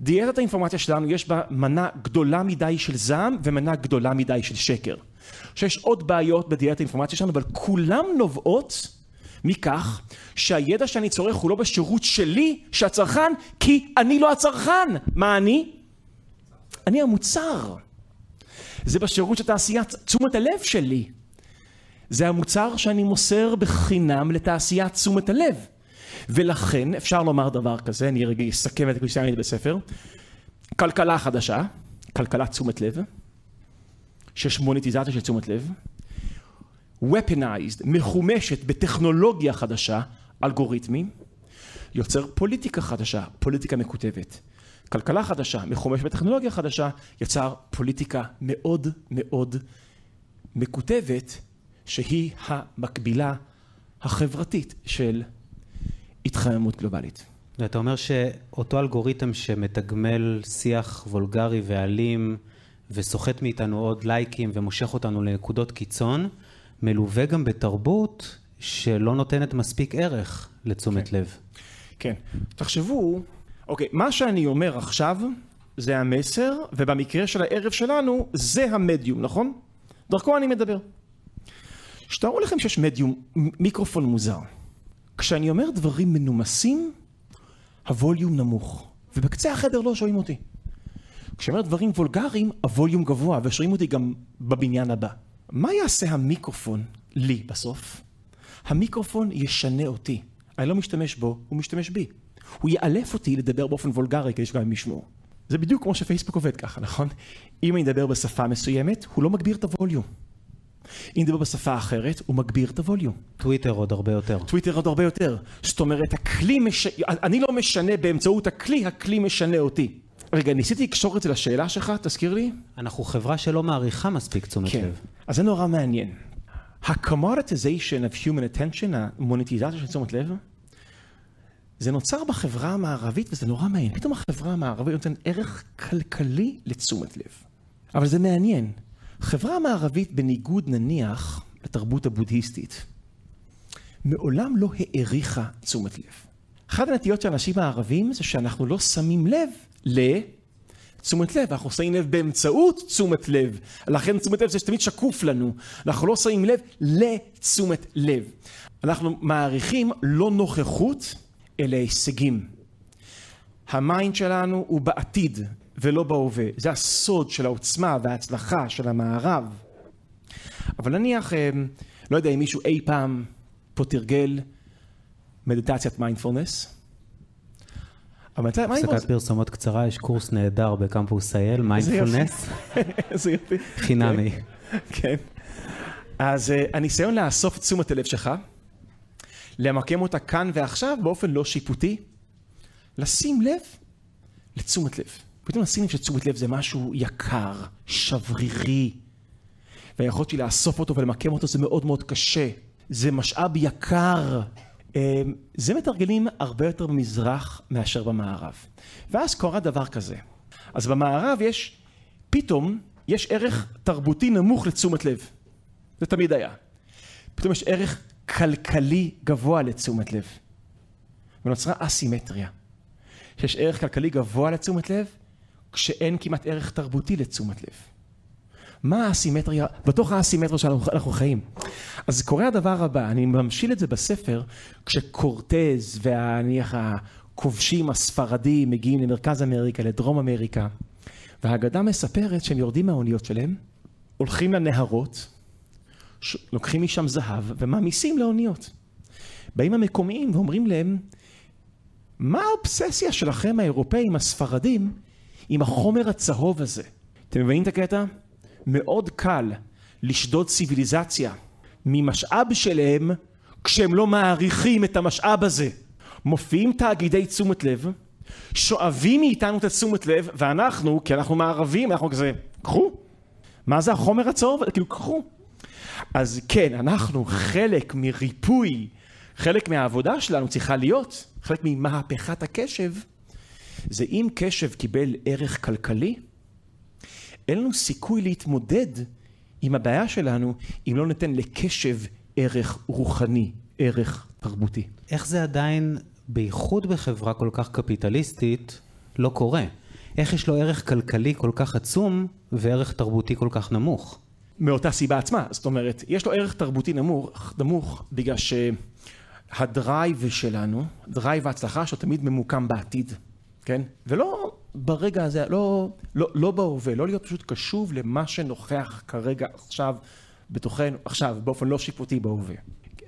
דיאטת האינפורמציה שלנו יש בה מנה גדולה מדי של זעם ומנה גדולה מדי של שקר. שיש עוד בעיות בדיאטת האינפורמציה שלנו, אבל כולן נובעות מכך שהידע שאני צורך הוא לא בשירות שלי, שהצרכן, כי אני לא הצרכן. מה אני? אני המוצר. זה בשירות של תעשיית תשומת הלב שלי. זה המוצר שאני מוסר בחינם לתעשיית תשומת הלב. ולכן אפשר לומר דבר כזה, אני רגע אסכם את הקריסטיאנית בספר, כלכלה חדשה, כלכלת תשומת לב, שיש מוניטיזציה של תשומת לב, weaponized, מחומשת בטכנולוגיה חדשה, אלגוריתמים, יוצר פוליטיקה חדשה, פוליטיקה מקוטבת. כלכלה חדשה, מחומשת בטכנולוגיה חדשה, יצר פוליטיקה מאוד מאוד מקוטבת, שהיא המקבילה החברתית של התחממות גלובלית. ואתה אומר שאותו אלגוריתם שמתגמל שיח וולגרי ואלים וסוחט מאיתנו עוד לייקים ומושך אותנו לנקודות קיצון, מלווה גם בתרבות שלא נותנת מספיק ערך לתשומת כן. לב. כן. תחשבו, אוקיי, מה שאני אומר עכשיו זה המסר, ובמקרה של הערב שלנו זה המדיום, נכון? דרכו אני מדבר. שתארו לכם שיש מדיום, מיקרופון מוזר. כשאני אומר דברים מנומסים, הווליום נמוך, ובקצה החדר לא שומעים אותי. כשאני אומר דברים וולגריים, הווליום גבוה, ושומעים אותי גם בבניין הבא. מה יעשה המיקרופון לי בסוף? המיקרופון ישנה אותי. אני לא משתמש בו, הוא משתמש בי. הוא יאלף אותי לדבר באופן וולגרי כדי שגם הם ישמעו. זה בדיוק כמו שפייסבוק עובד ככה, נכון? אם אני אדבר בשפה מסוימת, הוא לא מגביר את הווליום. אם נדבר בשפה אחרת, הוא מגביר את הווליום. טוויטר עוד הרבה יותר. טוויטר עוד הרבה יותר. זאת אומרת, הכלי מש... אני לא משנה באמצעות הכלי, הכלי משנה אותי. רגע, ניסיתי לקשור את זה לשאלה שלך, תזכיר לי? אנחנו חברה שלא מעריכה מספיק תשומת כן. לב. אז זה נורא מעניין. ה-commoditization of human attention, המוניטיזציה של תשומת לב, זה נוצר בחברה המערבית וזה נורא מעניין. פתאום החברה המערבית נותנת ערך כלכלי לתשומת לב. אבל זה מעניין. חברה מערבית, בניגוד נניח לתרבות הבודהיסטית, מעולם לא העריכה תשומת לב. אחת הנטיות של האנשים המערביים זה שאנחנו לא שמים לב לתשומת לב, אנחנו שמים לב באמצעות תשומת לב. לכן תשומת לב זה תמיד שקוף לנו. אנחנו לא שמים לב לתשומת לב. אנחנו מעריכים לא נוכחות, אלא הישגים. ה mind שלנו הוא בעתיד ולא בהווה. זה הסוד של העוצמה וההצלחה של המערב. אבל נניח, אה, לא יודע אם מישהו אי פעם פה תרגל מדיטציית מיינדפולנס. הפסקת פרסומות קצרה, יש קורס נהדר בקמפוס IL. <laughs> מיינדפולנס, <laughs> איזה יופי. חינמי. כן. אז אה, הניסיון לאסוף את תשומת הלב שלך, למקם אותה כאן ועכשיו באופן לא שיפוטי, לשים לב לתשומת לב. פתאום לב שתשומת לב זה משהו יקר, שברירי, והיכולת שלי לאסוף אותו ולמקם אותו זה מאוד מאוד קשה. זה משאב יקר. אה, זה מתרגלים הרבה יותר במזרח מאשר במערב. ואז קורה דבר כזה. אז במערב יש, פתאום, יש ערך תרבותי נמוך לתשומת לב. זה תמיד היה. פתאום יש ערך כלכלי גבוה לתשומת לב. ונוצרה אסימטריה. שיש ערך כלכלי גבוה לתשומת לב, כשאין כמעט ערך תרבותי לתשומת לב. מה האסימטריה, בתוך האסימטריה שאנחנו חיים. אז קורה הדבר הבא, אני ממשיל את זה בספר, כשקורטז והנניח הכובשים הספרדים מגיעים למרכז אמריקה, לדרום אמריקה, והאגדה מספרת שהם יורדים מהאוניות שלהם, הולכים לנהרות, לוקחים משם זהב ומעמיסים לאוניות. באים המקומיים ואומרים להם, מה האובססיה שלכם האירופאים הספרדים עם החומר הצהוב הזה? אתם מבינים את הקטע? מאוד קל לשדוד ציוויליזציה ממשאב שלהם כשהם לא מעריכים את המשאב הזה. מופיעים תאגידי תשומת לב, שואבים מאיתנו את התשומת לב, ואנחנו, כי אנחנו מערבים, אנחנו כזה, קחו. מה זה החומר הצהוב? כאילו, קחו. אז כן, אנחנו חלק מריפוי חלק מהעבודה שלנו צריכה להיות, חלק ממהפכת הקשב, זה אם קשב קיבל ערך כלכלי, אין לנו סיכוי להתמודד עם הבעיה שלנו אם לא ניתן לקשב ערך רוחני, ערך תרבותי. איך זה עדיין, בייחוד בחברה כל כך קפיטליסטית, לא קורה? איך יש לו ערך כלכלי כל כך עצום וערך תרבותי כל כך נמוך? מאותה סיבה עצמה, זאת אומרת, יש לו ערך תרבותי נמוך, נמוך בגלל שה drive שלנו, drive ההצלחה שלו תמיד ממוקם בעתיד, כן? ולא ברגע הזה, לא, לא, לא בהווה, לא להיות פשוט קשוב למה שנוכח כרגע עכשיו בתוכנו, עכשיו, באופן לא שיפוטי בהווה.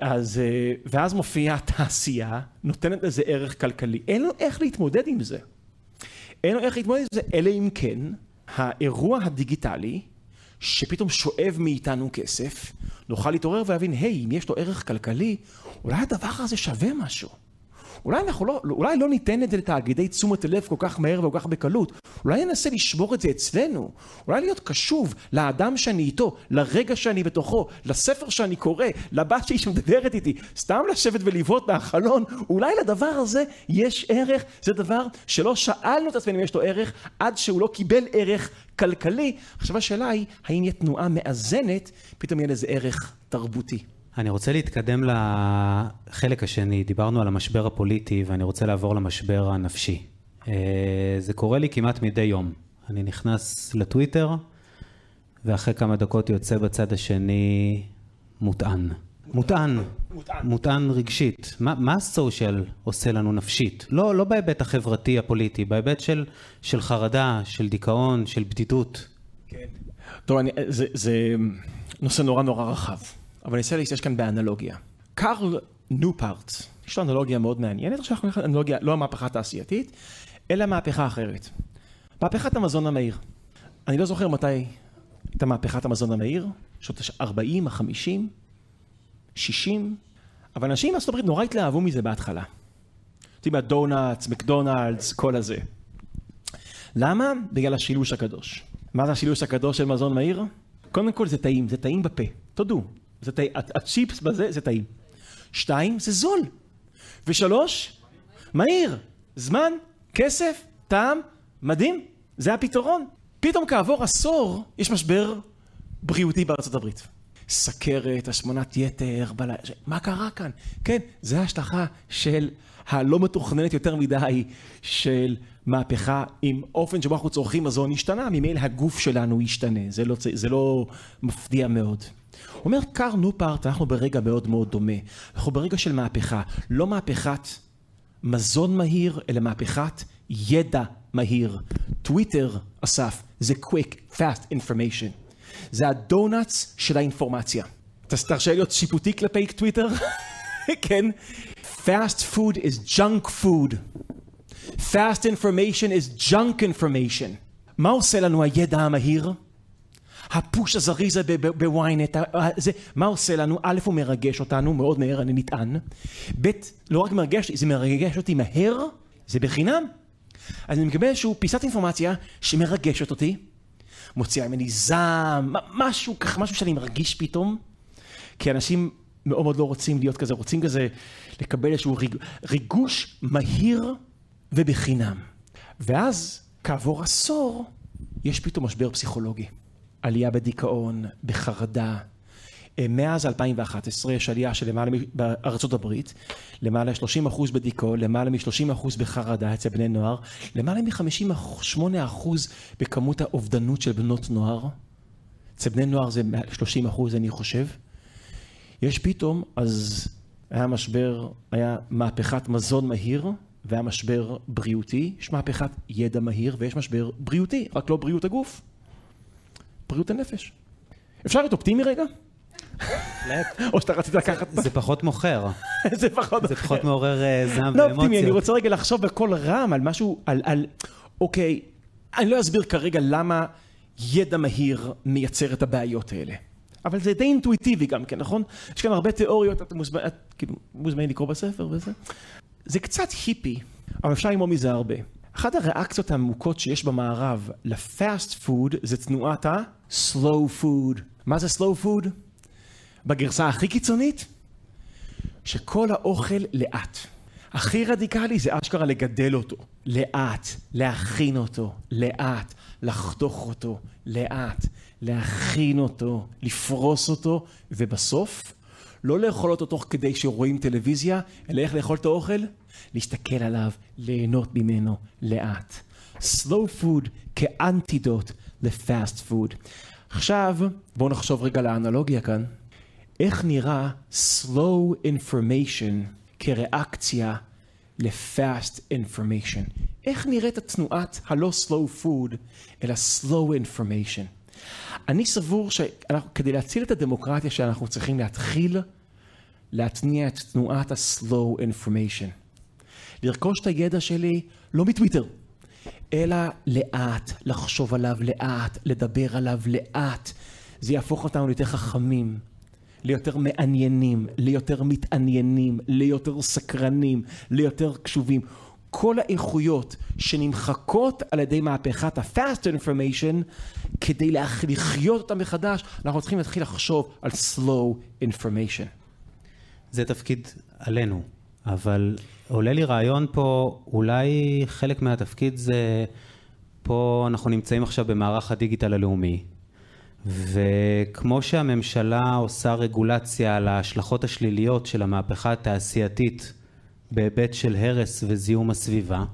אז, אה, ואז מופיעה התעשייה, נותנת לזה ערך כלכלי. אין לו איך להתמודד עם זה. אין לו איך להתמודד עם זה, אלא אם כן, האירוע הדיגיטלי, שפתאום שואב מאיתנו כסף, נוכל להתעורר ולהבין, היי, אם יש לו ערך כלכלי, אולי הדבר הזה שווה משהו. אולי אנחנו לא, אולי לא ניתן את זה לתאגידי תשומת הלב כל כך מהר וכל כך בקלות. אולי ננסה לשבור את זה אצלנו. אולי להיות קשוב לאדם שאני איתו, לרגע שאני בתוכו, לספר שאני קורא, לבת שלי שמדברת איתי. סתם לשבת ולבעוט מהחלון, אולי לדבר הזה יש ערך. זה דבר שלא שאלנו את עצמנו אם יש לו ערך, עד שהוא לא קיבל ערך כלכלי. עכשיו השאלה היא, האם יהיה תנועה מאזנת, פתאום יהיה לזה ערך תרבותי. אני רוצה להתקדם לחלק השני. דיברנו על המשבר הפוליטי ואני רוצה לעבור למשבר הנפשי. אה, זה קורה לי כמעט מדי יום. אני נכנס לטוויטר ואחרי כמה דקות יוצא בצד השני מוטען. מוטען, מוטען, מוטען רגשית. מה, מה הסושיאל עושה לנו נפשית? לא, לא בהיבט החברתי הפוליטי, בהיבט של, של חרדה, של דיכאון, של בדידות. כן. טוב, אני, זה, זה נושא נורא נורא רחב. אבל אני אנסה להשתמש כאן באנלוגיה. קארל ניופרט, יש לו אנלוגיה מאוד מעניינת, עכשיו אנחנו נלך לאנלוגיה, לא המהפכה התעשייתית, אלא מהפכה אחרת. מהפכת המזון המהיר. אני לא זוכר מתי הייתה מהפכת המזון המהיר, שנות ה-40, ה-50, 60, אבל אנשים בארצות הברית נורא התלהבו מזה בהתחלה. יודעים, הדונלדס, מקדונלדס, כל הזה. למה? בגלל השילוש הקדוש. מה זה השילוש הקדוש של מזון מהיר? קודם כל זה טעים, זה טעים בפה, תודו. זה טעים, הצ'יפס בזה זה טעים. שתיים, זה זול. ושלוש, מהיר. זמן, כסף, טעם, מדהים. זה הפתרון. פתאום כעבור עשור יש משבר בריאותי בארצות הברית. סכרת, השמנת יתר, בל... מה קרה כאן? כן, זה ההשלכה של הלא מתוכננת יותר מדי של מהפכה עם אופן שבו אנחנו צורכים מזון השתנה, ממילא הגוף שלנו ישתנה, זה לא, זה לא מפתיע מאוד. אומר, קר נופרט, אנחנו ברגע מאוד מאוד דומה. אנחנו ברגע של מהפכה, לא מהפכת מזון מהיר, אלא מהפכת ידע מהיר. טוויטר, אסף, זה quick, fast information. זה הדונאטס של האינפורמציה. תרשה להיות שיפוטי כלפי טוויטר? <laughs> כן. fast food is junk food. fast information is junk information. מה עושה לנו הידע המהיר? הפוש הזריז הזה בוויינט, מה עושה לנו? א', הוא מרגש אותנו, מאוד מהר, אני נטען. ב', לא רק מרגש, זה מרגש אותי מהר, זה בחינם. אז אני מקבל איזושהי פיסת אינפורמציה שמרגשת אותי, מוציאה ממני זעם, משהו ככה, משהו שאני מרגיש פתאום, כי אנשים מאוד מאוד לא רוצים להיות כזה, רוצים כזה לקבל איזשהו ריג, ריגוש מהיר ובחינם. ואז, כעבור עשור, יש פתאום משבר פסיכולוגי. עלייה בדיכאון, בחרדה. אה, מאז 2011 יש עלייה של למעלה, בארצות הברית, למעלה מ-30% בדיכאון, למעלה מ-30% בחרדה אצל בני נוער, למעלה מ-58% בכמות האובדנות של בנות נוער. אצל בני נוער זה 30% אני חושב. יש פתאום, אז היה משבר, היה מהפכת מזון מהיר, והיה משבר בריאותי, יש מהפכת ידע מהיר ויש משבר בריאותי, רק לא בריאות הגוף. בריאות הנפש. אפשר להיות אופטימי רגע? או שאתה רצית לקחת... זה פחות מוכר. <laughs> זה פחות זה פחות מעורר אה, זעם ואמוציות. לא אופטימי, אני רוצה רגע לחשוב בקול רם על משהו, על... אוקיי, אני לא אסביר כרגע למה ידע מהיר מייצר את הבעיות האלה. אבל זה די אינטואיטיבי גם כן, נכון? יש כאן הרבה תיאוריות, אתם כאילו, מוזמנים לקרוא בספר וזה. זה קצת היפי, אבל אפשר ללמוד מזה הרבה. אחת הריאקציות העמוקות שיש במערב לפאסט פוד זה תנועת ה-slow food. מה זה slow food? בגרסה הכי קיצונית? שכל האוכל לאט. הכי רדיקלי זה אשכרה לגדל אותו, לאט, להכין אותו, לאט, לחתוך אותו, לאט, להכין אותו, לפרוס אותו, ובסוף, לא לאכול אותו תוך כדי שרואים טלוויזיה, אלא איך לאכול את האוכל? להסתכל עליו, ליהנות ממנו לאט. slow food כאנטידוט לפאסט פוד. עכשיו, בואו נחשוב רגע על האנלוגיה כאן. איך נראה slow information כריאקציה ל-fast information? איך נראית התנועת הלא slow food, אלא slow information? אני סבור שכדי להציל את הדמוקרטיה שאנחנו צריכים להתחיל להתניע את תנועת ה-slow information. לרכוש את הידע שלי לא מטוויטר, אלא לאט, לחשוב עליו לאט, לדבר עליו לאט. זה יהפוך אותנו ליותר חכמים, ליותר מעניינים, ליותר מתעניינים, ליותר סקרנים, ליותר קשובים. כל האיכויות שנמחקות על ידי מהפכת ה-fast information, כדי לחיות אותם מחדש, אנחנו צריכים להתחיל לחשוב על slow information. זה תפקיד עלינו, אבל עולה לי רעיון פה, אולי חלק מהתפקיד זה, פה אנחנו נמצאים עכשיו במערך הדיגיטל הלאומי, וכמו שהממשלה עושה רגולציה על ההשלכות השליליות של המהפכה התעשייתית בהיבט של הרס וזיהום הסביבה,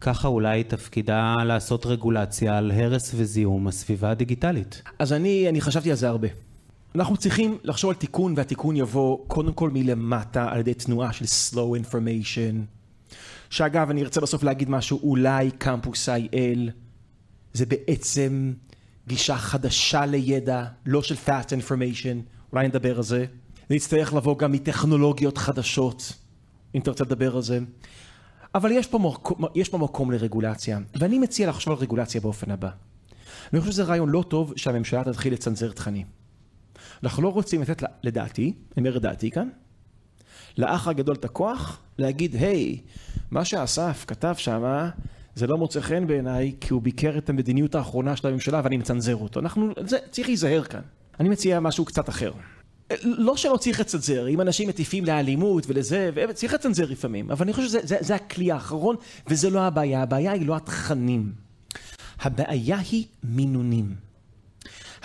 ככה אולי תפקידה לעשות רגולציה על הרס וזיהום הסביבה הדיגיטלית. אז אני, אני חשבתי על זה הרבה. אנחנו צריכים לחשוב על תיקון, והתיקון יבוא קודם כל מלמטה על ידי תנועה של slow information. שאגב, אני ארצה בסוף להגיד משהו, אולי קמפוס IL זה בעצם גישה חדשה לידע, לא של fast information, אולי נדבר על זה. זה יצטרך לבוא גם מטכנולוגיות חדשות, אם אתה רוצה לדבר על זה. אבל יש פה, מקום, יש פה מקום לרגולציה, ואני מציע לחשוב על רגולציה באופן הבא. אני חושב שזה רעיון לא טוב שהממשלה תתחיל לצנזר תכנים. אנחנו לא רוצים לתת, לדעתי, אני אומר דעתי כאן, לאח הגדול את הכוח להגיד, היי, מה שאסף כתב שמה, זה לא מוצא חן בעיניי, כי הוא ביקר את המדיניות האחרונה של הממשלה ואני מצנזר אותו. אנחנו, זה, צריך להיזהר כאן. אני מציע משהו קצת אחר. לא שלא צריך לצנזר, אם אנשים מטיפים לאלימות ולזה, צריך לצנזר לפעמים, אבל אני חושב שזה זה, זה הכלי האחרון, וזה לא הבעיה, הבעיה היא לא התכנים. הבעיה היא מינונים.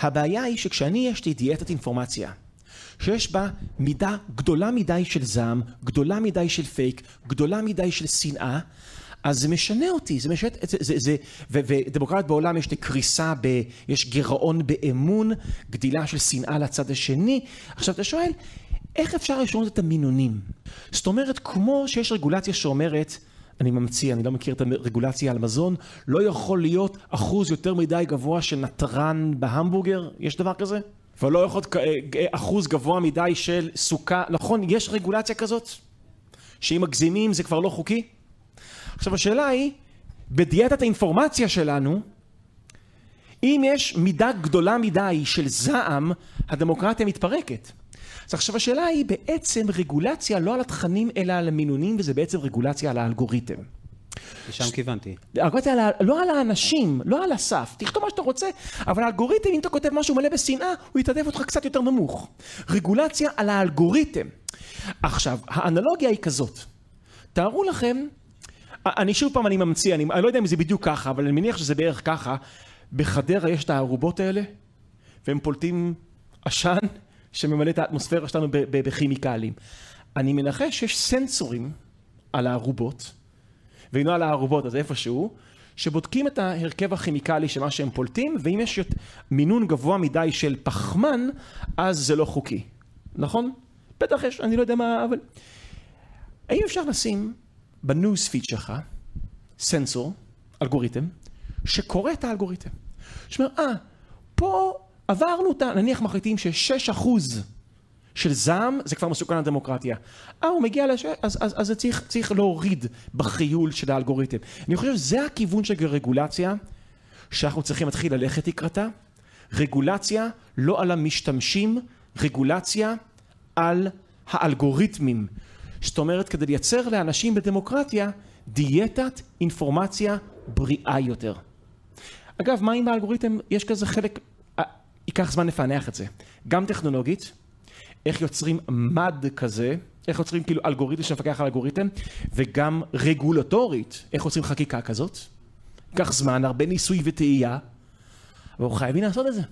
הבעיה היא שכשאני יש לי דיאטת אינפורמציה, שיש בה מידה גדולה מדי של זעם, גדולה מדי של פייק, גדולה מדי של שנאה, אז זה משנה אותי, זה משנה, זה, זה, זה, ו, ודמוקרטיות בעולם יש קריסה, ב, יש גירעון באמון, גדילה של שנאה לצד השני. עכשיו אתה שואל, איך אפשר לשנות את המינונים? זאת אומרת, כמו שיש רגולציה שאומרת, אני ממציא, אני לא מכיר את הרגולציה על מזון, לא יכול להיות אחוז יותר מדי גבוה של נתרן בהמבורגר, יש דבר כזה? ולא יכול להיות אה, אחוז גבוה מדי של סוכה, נכון, יש רגולציה כזאת? שאם מגזימים זה כבר לא חוקי? עכשיו השאלה היא, בדיאטת האינפורמציה שלנו, אם יש מידה גדולה מדי של זעם, הדמוקרטיה מתפרקת. אז עכשיו השאלה היא בעצם רגולציה לא על התכנים אלא על המינונים, וזה בעצם רגולציה על האלגוריתם. לשם כיוונתי. רגולציה לא על האנשים, לא על הסף, תכתוב מה שאתה רוצה, אבל האלגוריתם, אם אתה כותב משהו מלא בשנאה, הוא יתעדף אותך קצת יותר נמוך. רגולציה על האלגוריתם. עכשיו, האנלוגיה היא כזאת. תארו לכם אני שוב פעם אני ממציא, אני, אני לא יודע אם זה בדיוק ככה, אבל אני מניח שזה בערך ככה. בחדרה יש את הארובות האלה, והם פולטים עשן שממלא את האטמוספירה שלנו בכימיקלים. אני מנחש שיש סנסורים על הארובות, ואם על הארובות אז איפשהו, שבודקים את ההרכב הכימיקלי של מה שהם פולטים, ואם יש מינון גבוה מדי של פחמן, אז זה לא חוקי. נכון? בטח יש, אני לא יודע מה, אבל... האם אפשר לשים בניוז פיד שלך סנסור, אלגוריתם, שקורא את האלגוריתם. שאומר, אה, פה עברנו אותה, נניח מחליטים ששש אחוז של זעם זה כבר מסוכן לדמוקרטיה. אה, הוא מגיע לש... אז, אז, אז זה צריך, צריך להוריד בחיול של האלגוריתם. אני חושב שזה הכיוון של רגולציה שאנחנו צריכים להתחיל ללכת לקראתה. רגולציה לא על המשתמשים, רגולציה על האלגוריתמים זאת אומרת, כדי לייצר לאנשים בדמוקרטיה דיאטת אינפורמציה בריאה יותר. אגב, מה עם האלגוריתם? יש כזה חלק, ייקח זמן לפענח את זה. גם טכנולוגית, איך יוצרים מד כזה איך יוצרים כאילו אלגוריתם שמפקח על אלגוריתם, וגם רגולטורית, איך יוצרים חקיקה כזאת. ייקח זמן, הרבה ניסוי וטעייה, אבל חייבים לעשות את זה.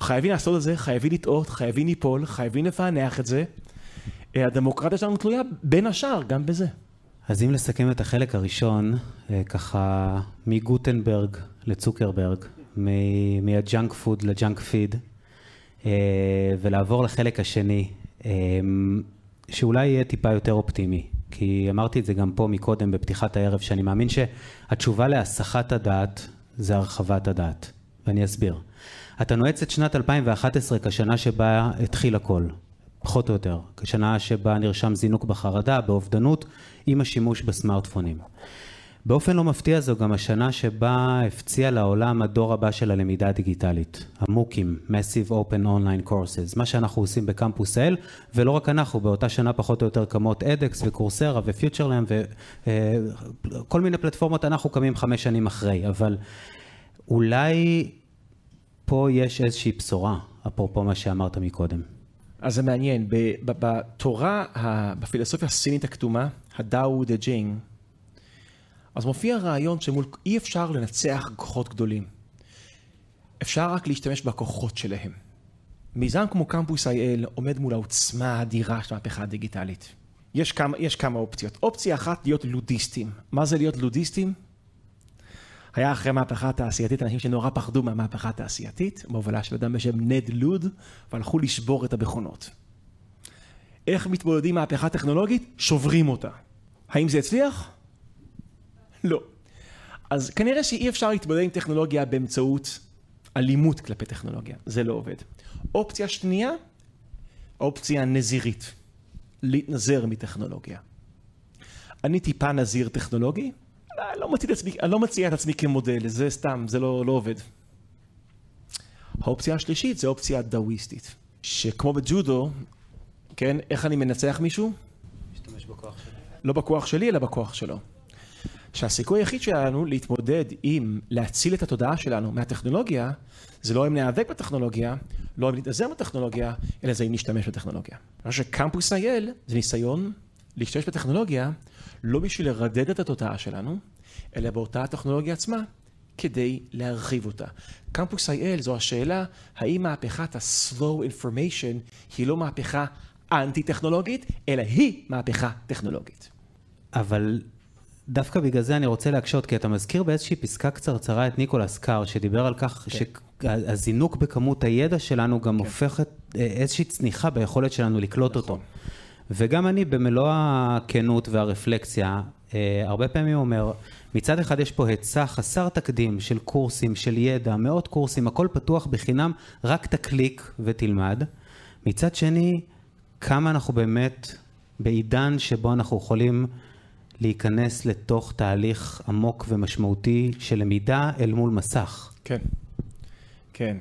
חייבים לעשות את זה, חייבים לטעות, חייבים ליפול, חייבים לפענח את זה. אה, הדמוקרטיה שלנו תלויה בין השאר גם בזה. אז אם לסכם את החלק הראשון, אה, ככה מגוטנברג לצוקרברג, מה junk food ל junk feed, ולעבור לחלק השני, אה, שאולי יהיה טיפה יותר אופטימי, כי אמרתי את זה גם פה מקודם בפתיחת הערב, שאני מאמין שהתשובה להסחת הדעת זה הרחבת הדעת, ואני אסביר. אתה נועץ את שנת 2011 כשנה שבה התחיל הכל, פחות או יותר, כשנה שבה נרשם זינוק בחרדה, באובדנות, עם השימוש בסמארטפונים. באופן לא מפתיע זו גם השנה שבה הפציע לעולם הדור הבא של הלמידה הדיגיטלית, המוקים, Massive Open Online Courses, מה שאנחנו עושים בקמפוס אל, ולא רק אנחנו, באותה שנה פחות או יותר קמות אדקס וקורסרה ופיוטרלם וכל מיני פלטפורמות, אנחנו קמים חמש שנים אחרי, אבל אולי פה יש איזושהי בשורה, אפרופו מה שאמרת מקודם. אז זה מעניין, בתורה, בפילוסופיה הסינית הכתומה, הדאו דה ג'ינג, אז מופיע רעיון שמול אי אפשר לנצח כוחות גדולים. אפשר רק להשתמש בכוחות שלהם. מיזם כמו קמפוס IL עומד מול העוצמה האדירה של המהפכה הדיגיטלית. יש כמה, יש כמה אופציות. אופציה אחת להיות לודיסטים. מה זה להיות לודיסטים? היה אחרי המהפכה התעשייתית אנשים שנורא פחדו מהמהפכה התעשייתית, בהובלה של אדם בשם נד לוד, והלכו לשבור את המכונות. איך מתמודדים מהפכה טכנולוגית? שוברים אותה. האם זה הצליח? לא. אז כנראה שאי אפשר להתמודד עם טכנולוגיה באמצעות אלימות כלפי טכנולוגיה, זה לא עובד. אופציה שנייה, אופציה נזירית, להתנזר מטכנולוגיה. אני טיפה נזיר טכנולוגי, אני לא מציע את עצמי, לא מציע את עצמי כמודל, זה סתם, זה לא, לא עובד. האופציה השלישית זה אופציה דאוויסטית, שכמו בג'ודו, כן, איך אני מנצח מישהו? משתמש בכוח שלי. לא בכוח שלי, אלא בכוח שלו. שהסיכוי היחיד שלנו להתמודד עם להציל את התודעה שלנו מהטכנולוגיה, זה לא אם ניאבק בטכנולוגיה, לא אם נתעזר בטכנולוגיה, אלא זה אם נשתמש בטכנולוגיה. חושב שקמפוס אייל זה ניסיון להשתמש בטכנולוגיה לא בשביל לרדד את התודעה שלנו, אלא באותה הטכנולוגיה עצמה, כדי להרחיב אותה. קמפוס אייל זו השאלה, האם מהפכת ה-slow information היא לא מהפכה אנטי-טכנולוגית, אלא היא מהפכה טכנולוגית. אבל דווקא בגלל זה אני רוצה להקשות, כי אתה מזכיר באיזושהי פסקה קצרצרה את ניקולס קאר, שדיבר על כך כן. שהזינוק בכמות הידע שלנו גם כן. הופכת אה, איזושהי צניחה ביכולת שלנו לקלוט נכון. אותו. וגם אני במלוא הכנות והרפלקציה, אה, הרבה פעמים אומר, מצד אחד יש פה היצע חסר תקדים של קורסים, של ידע, מאות קורסים, הכל פתוח בחינם, רק תקליק ותלמד. מצד שני, כמה אנחנו באמת בעידן שבו אנחנו יכולים להיכנס לתוך תהליך עמוק ומשמעותי של למידה אל מול מסך. כן, כן.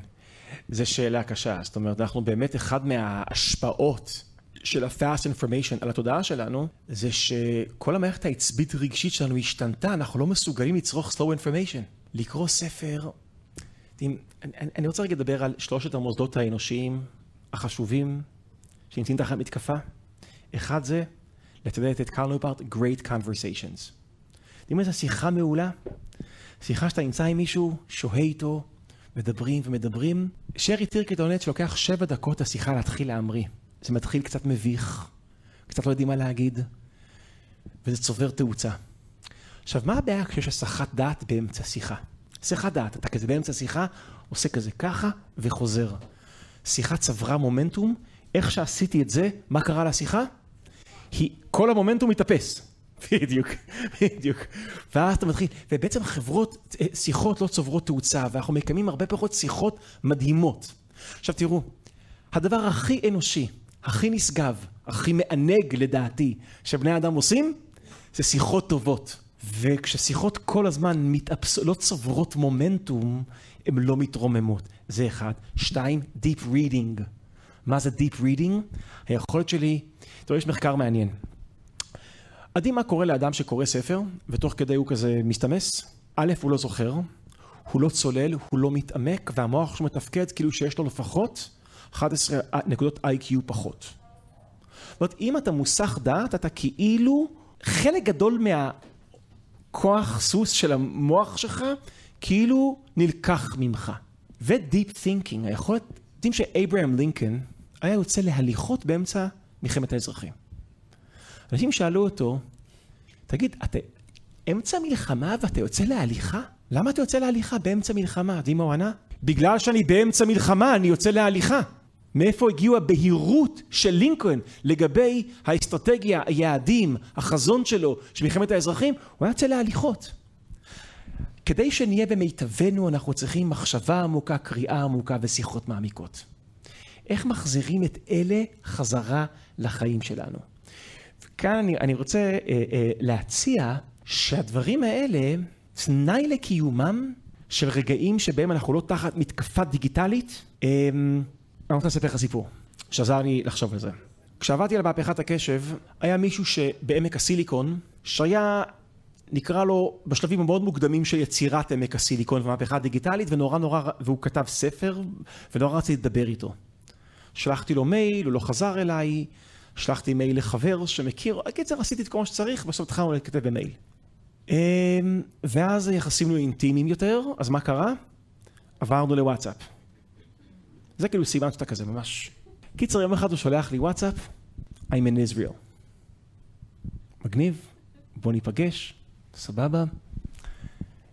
זו שאלה קשה. זאת אומרת, אנחנו באמת, אחד מההשפעות של ה-fast information על התודעה שלנו, זה שכל המערכת העצבית רגשית שלנו השתנתה, אנחנו לא מסוגלים לצרוך slow information. לקרוא ספר, אני, אני רוצה רגע לדבר על שלושת המוסדות האנושיים החשובים שנמצאים תחת מתקפה. אחד זה אתה יודע, התחלנו part Great Conversations. אם איזו שיחה מעולה, שיחה שאתה נמצא עם מישהו, שוהה איתו, מדברים ומדברים. שרי טירקט עונד שלוקח שבע דקות השיחה להתחיל להמריא. זה מתחיל קצת מביך, קצת לא יודעים מה להגיד, וזה צובר תאוצה. עכשיו, מה הבעיה כשיש הסחת דעת באמצע שיחה? הסחת דעת, אתה כזה באמצע שיחה, עושה כזה ככה וחוזר. שיחה צברה מומנטום, איך שעשיתי את זה, מה קרה לשיחה? היא, כל המומנטום מתאפס. בדיוק, בדיוק. ואז אתה מתחיל, ובעצם חברות, שיחות לא צוברות תאוצה, ואנחנו מקיימים הרבה פחות שיחות מדהימות. עכשיו תראו, הדבר הכי אנושי, הכי נשגב, הכי מענג לדעתי, שבני אדם עושים, זה שיחות טובות. וכששיחות כל הזמן מתאפס... לא צוברות מומנטום, הן לא מתרוממות. זה אחד. שתיים, Deep Reading. מה זה Deep Reading? היכולת שלי תראו, יש מחקר מעניין. עדי מה קורה לאדם שקורא ספר, ותוך כדי הוא כזה מסתמס? א', הוא לא זוכר, הוא לא צולל, הוא לא מתעמק, והמוח שלו מתפקד כאילו שיש לו לפחות 11 נקודות איי-קיו פחות. זאת אומרת, אם אתה מוסך דעת, אתה כאילו, חלק גדול מהכוח סוס של המוח שלך, כאילו נלקח ממך. ו-deep thinking, היכולת, יודעים שאברהם לינקן היה יוצא להליכות באמצע מלחמת האזרחים. אנשים שאלו אותו, תגיד, אתה אמצע מלחמה ואתה יוצא להליכה? למה אתה יוצא להליכה באמצע מלחמה? יודעים מה הוא ענה? בגלל שאני באמצע מלחמה, אני יוצא להליכה. מאיפה הגיעו הבהירות של לינקולן לגבי האסטרטגיה, היעדים, החזון שלו של מלחמת האזרחים? הוא היה יוצא להליכות. כדי שנהיה במיטבנו אנחנו צריכים מחשבה עמוקה, קריאה עמוקה ושיחות מעמיקות. איך מחזירים את אלה חזרה לחיים שלנו? כאן אני, אני רוצה אה, אה, להציע שהדברים האלה, תנאי לקיומם של רגעים שבהם אנחנו לא תחת מתקפה דיגיטלית, אה, אני רוצה לספר לך סיפור, שעזר לי לחשוב על זה. כשעבדתי על מהפכת הקשב, היה מישהו שבעמק הסיליקון, שהיה, נקרא לו, בשלבים המאוד מוקדמים של יצירת עמק הסיליקון ומהפכה דיגיטלית, ונורא נורא, והוא כתב ספר, ונורא רציתי לדבר איתו. שלחתי לו מייל, הוא לא חזר אליי, שלחתי מייל לחבר שמכיר, בקיצר עשיתי את כל מה שצריך, בסוף התחלנו להתכתב במייל. אמ, ואז היחסים היו אינטימיים יותר, אז מה קרה? עברנו לוואטסאפ. זה כאילו סימן שאתה כזה ממש. קיצר, יום אחד הוא שולח לי וואטסאפ, I'm in Israel. מגניב, בוא ניפגש, סבבה.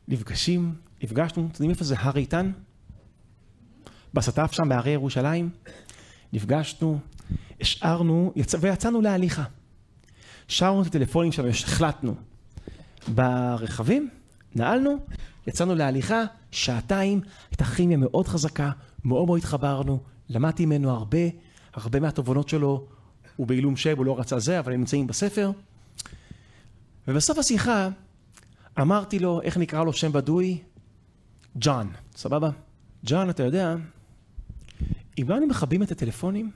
נפגשים, נפגשנו, אתם יודעים איפה זה הר איתן? בסטף שם בהרי ירושלים. נפגשנו, השארנו, יצא, ויצאנו להליכה. שרנו את הטלפונים שלנו, החלטנו ברכבים, נעלנו, יצאנו להליכה, שעתיים, הייתה כימיה מאוד חזקה, מאוד מאוד התחברנו, למדתי ממנו הרבה, הרבה מהתובנות שלו, הוא בעילום שם, הוא לא רצה זה, אבל הם נמצאים בספר. ובסוף השיחה אמרתי לו, איך נקרא לו שם בדוי? ג'ון, סבבה? ג'ון, אתה יודע, אם לא היינו מכבים את הטלפונים,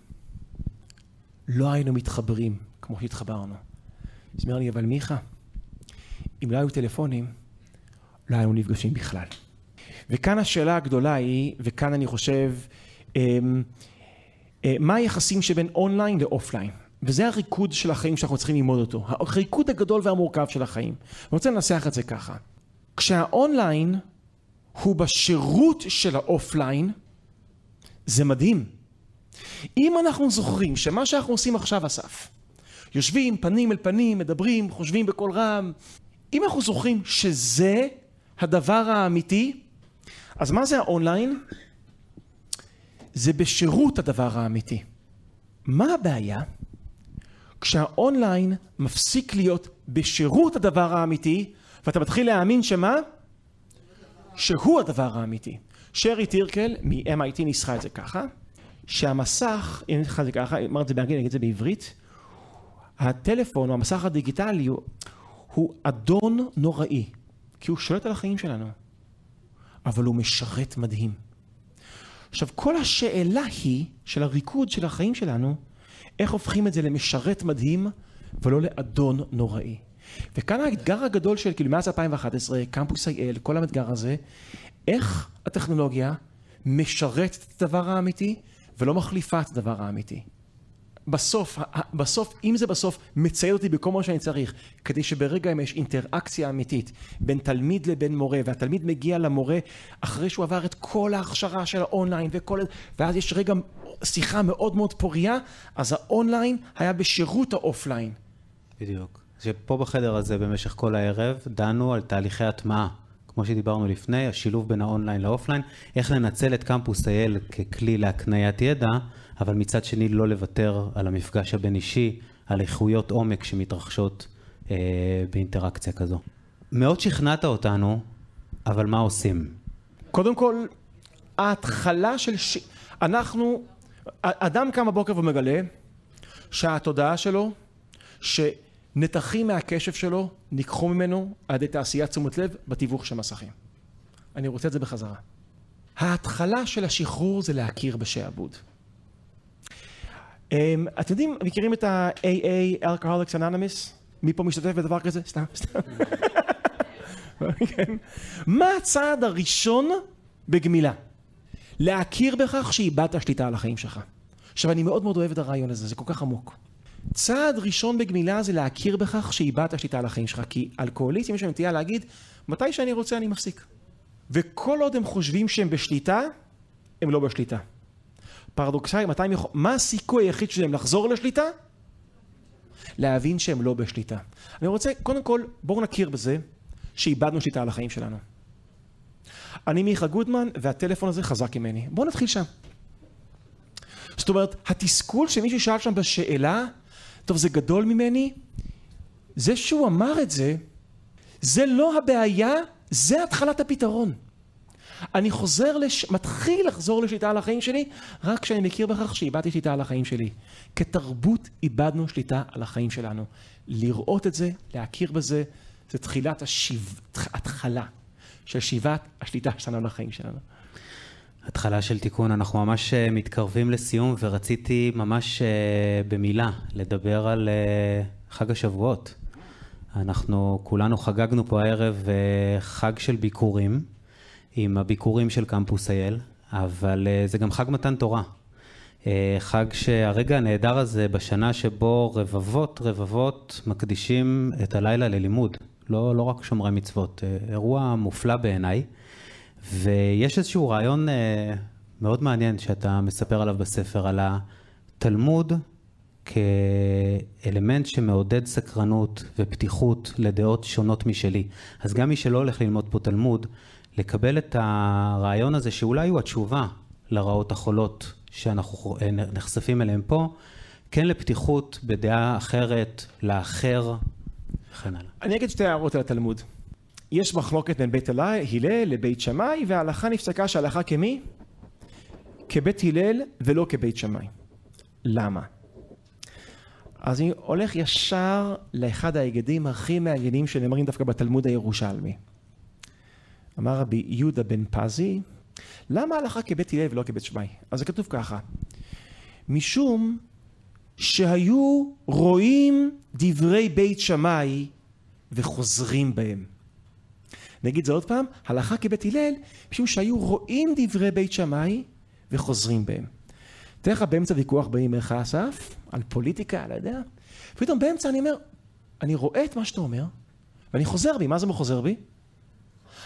לא היינו מתחברים כמו שהתחברנו. אז אומר לי, אבל מיכה, אם לא היו טלפונים, לא היינו נפגשים בכלל. וכאן השאלה הגדולה היא, וכאן אני חושב, אמ, אה, מה היחסים שבין online ל offline? וזה הריקוד של החיים שאנחנו צריכים ללמוד אותו. הריקוד הגדול והמורכב של החיים. אני רוצה לנסח את זה ככה. כשהאונליין הוא בשירות של ה offline, זה מדהים. אם אנחנו זוכרים שמה שאנחנו עושים עכשיו, אסף, יושבים פנים אל פנים, מדברים, חושבים בקול רם, אם אנחנו זוכרים שזה הדבר האמיתי, אז מה זה האונליין? זה בשירות הדבר האמיתי. מה הבעיה? כשהאונליין מפסיק להיות בשירות הדבר האמיתי, ואתה מתחיל להאמין שמה? שהוא הדבר האמיתי. שרי טירקל מ-MIT ניסחה את זה ככה, שהמסך, אם נקרא את זה ככה, אמרתי את זה באנגלית, אני אגיד את זה בעברית, הטלפון או המסך הדיגיטלי הוא, הוא אדון נוראי, כי הוא שולט על החיים שלנו, אבל הוא משרת מדהים. עכשיו, כל השאלה היא, של הריקוד של החיים שלנו, איך הופכים את זה למשרת מדהים ולא לאדון נוראי. וכאן האתגר הגדול של, כאילו מאז 2011, קמפוס IL, כל האתגר הזה, איך הטכנולוגיה משרתת את הדבר האמיתי ולא מחליפה את הדבר האמיתי. בסוף, בסוף, אם זה בסוף מצייד אותי בכל מה שאני צריך, כדי שברגע אם יש אינטראקציה אמיתית בין תלמיד לבין מורה, והתלמיד מגיע למורה אחרי שהוא עבר את כל ההכשרה של האונליין וכל... ואז יש רגע שיחה מאוד מאוד פוריה, אז האונליין היה בשירות ה offline. בדיוק. שפה בחדר הזה במשך כל הערב דנו על תהליכי הטמעה. כמו שדיברנו לפני, השילוב בין ה online ל offline, איך לנצל את קמפוס IL ככלי להקניית ידע, אבל מצד שני לא לוותר על המפגש הבין-אישי, על איכויות עומק שמתרחשות אה, באינטראקציה כזו. מאוד שכנעת אותנו, אבל מה עושים? קודם כל, ההתחלה של... ש... אנחנו... אדם קם בבוקר ומגלה שהתודעה שלו, ש... נתחים מהקשב שלו ניקחו ממנו על ידי תעשיית תשומת לב בתיווך של מסכים. אני רוצה את זה בחזרה. ההתחלה של השחרור זה להכיר בשעבוד. אמ, אתם יודעים, מכירים את ה-AA, Alcoholics Anonymous? מי פה משתתף בדבר כזה? סתם, סתם. <laughs> כן. מה הצעד הראשון בגמילה? להכיר בכך שאיבדת שליטה על החיים שלך. עכשיו, אני מאוד מאוד אוהב את הרעיון הזה, זה כל כך עמוק. צעד ראשון בגמילה זה להכיר בכך שאיבדת שליטה על החיים שלך, כי אלכוהוליסטים יש להם נטייה להגיד, מתי שאני רוצה אני מפסיק. וכל עוד הם חושבים שהם בשליטה, הם לא בשליטה. פרדוקסלי, מתי הם יכול... מה הסיכוי היחיד שלהם לחזור לשליטה? להבין שהם לא בשליטה. אני רוצה, קודם כל, בואו נכיר בזה שאיבדנו שליטה על החיים שלנו. אני מיכה גודמן, והטלפון הזה חזק ממני. בואו נתחיל שם. זאת אומרת, התסכול שמישהו שאל שם בשאלה, טוב, זה גדול ממני, זה שהוא אמר את זה, זה לא הבעיה, זה התחלת הפתרון. אני חוזר, לש... מתחיל לחזור לשליטה על החיים שלי, רק כשאני מכיר בכך שאיבדתי שליטה על החיים שלי. כתרבות איבדנו שליטה על החיים שלנו. לראות את זה, להכיר בזה, זה תחילת השיב... התחלה של שיבת השליטה שלנו על החיים שלנו. התחלה של תיקון, אנחנו ממש אה, מתקרבים לסיום ורציתי ממש אה, במילה לדבר על אה, חג השבועות. אנחנו כולנו חגגנו פה הערב חג של ביקורים, עם הביקורים של קמפוס אייל, אבל זה גם חג מתן תורה. חג שהרגע הנהדר הזה בשנה שבו רבבות רבבות מקדישים את הלילה ללימוד, לא, לא רק שומרי מצוות, אירוע מופלא בעיניי. ויש איזשהו רעיון אה, מאוד מעניין שאתה מספר עליו בספר, על התלמוד כאלמנט שמעודד סקרנות ופתיחות לדעות שונות משלי. אז גם מי שלא הולך ללמוד פה תלמוד, לקבל את הרעיון הזה שאולי הוא התשובה לרעות החולות שאנחנו אה, נחשפים אליהן פה, כן לפתיחות בדעה אחרת, לאחר וכן הלאה. אני אגיד שתי הערות על התלמוד. יש מחלוקת בין בית הלל לבית שמאי וההלכה נפסקה שההלכה כמי? כבית הלל ולא כבית שמאי. למה? אז אני הולך ישר לאחד ההיגדים הכי מעניינים שנאמרים דווקא בתלמוד הירושלמי. אמר רבי יהודה בן פזי, למה ההלכה כבית הלל ולא כבית שמאי? אז זה כתוב ככה, משום שהיו רואים דברי בית שמאי וחוזרים בהם. נגיד זה עוד פעם, הלכה כבית הלל, משום שהיו רואים דברי בית שמאי וחוזרים בהם. תאר לך באמצע ויכוח באים ממך אסף, על פוליטיקה, לא יודע, פתאום באמצע אני אומר, אני רואה את מה שאתה אומר, ואני חוזר בי, מה זה חוזר בי?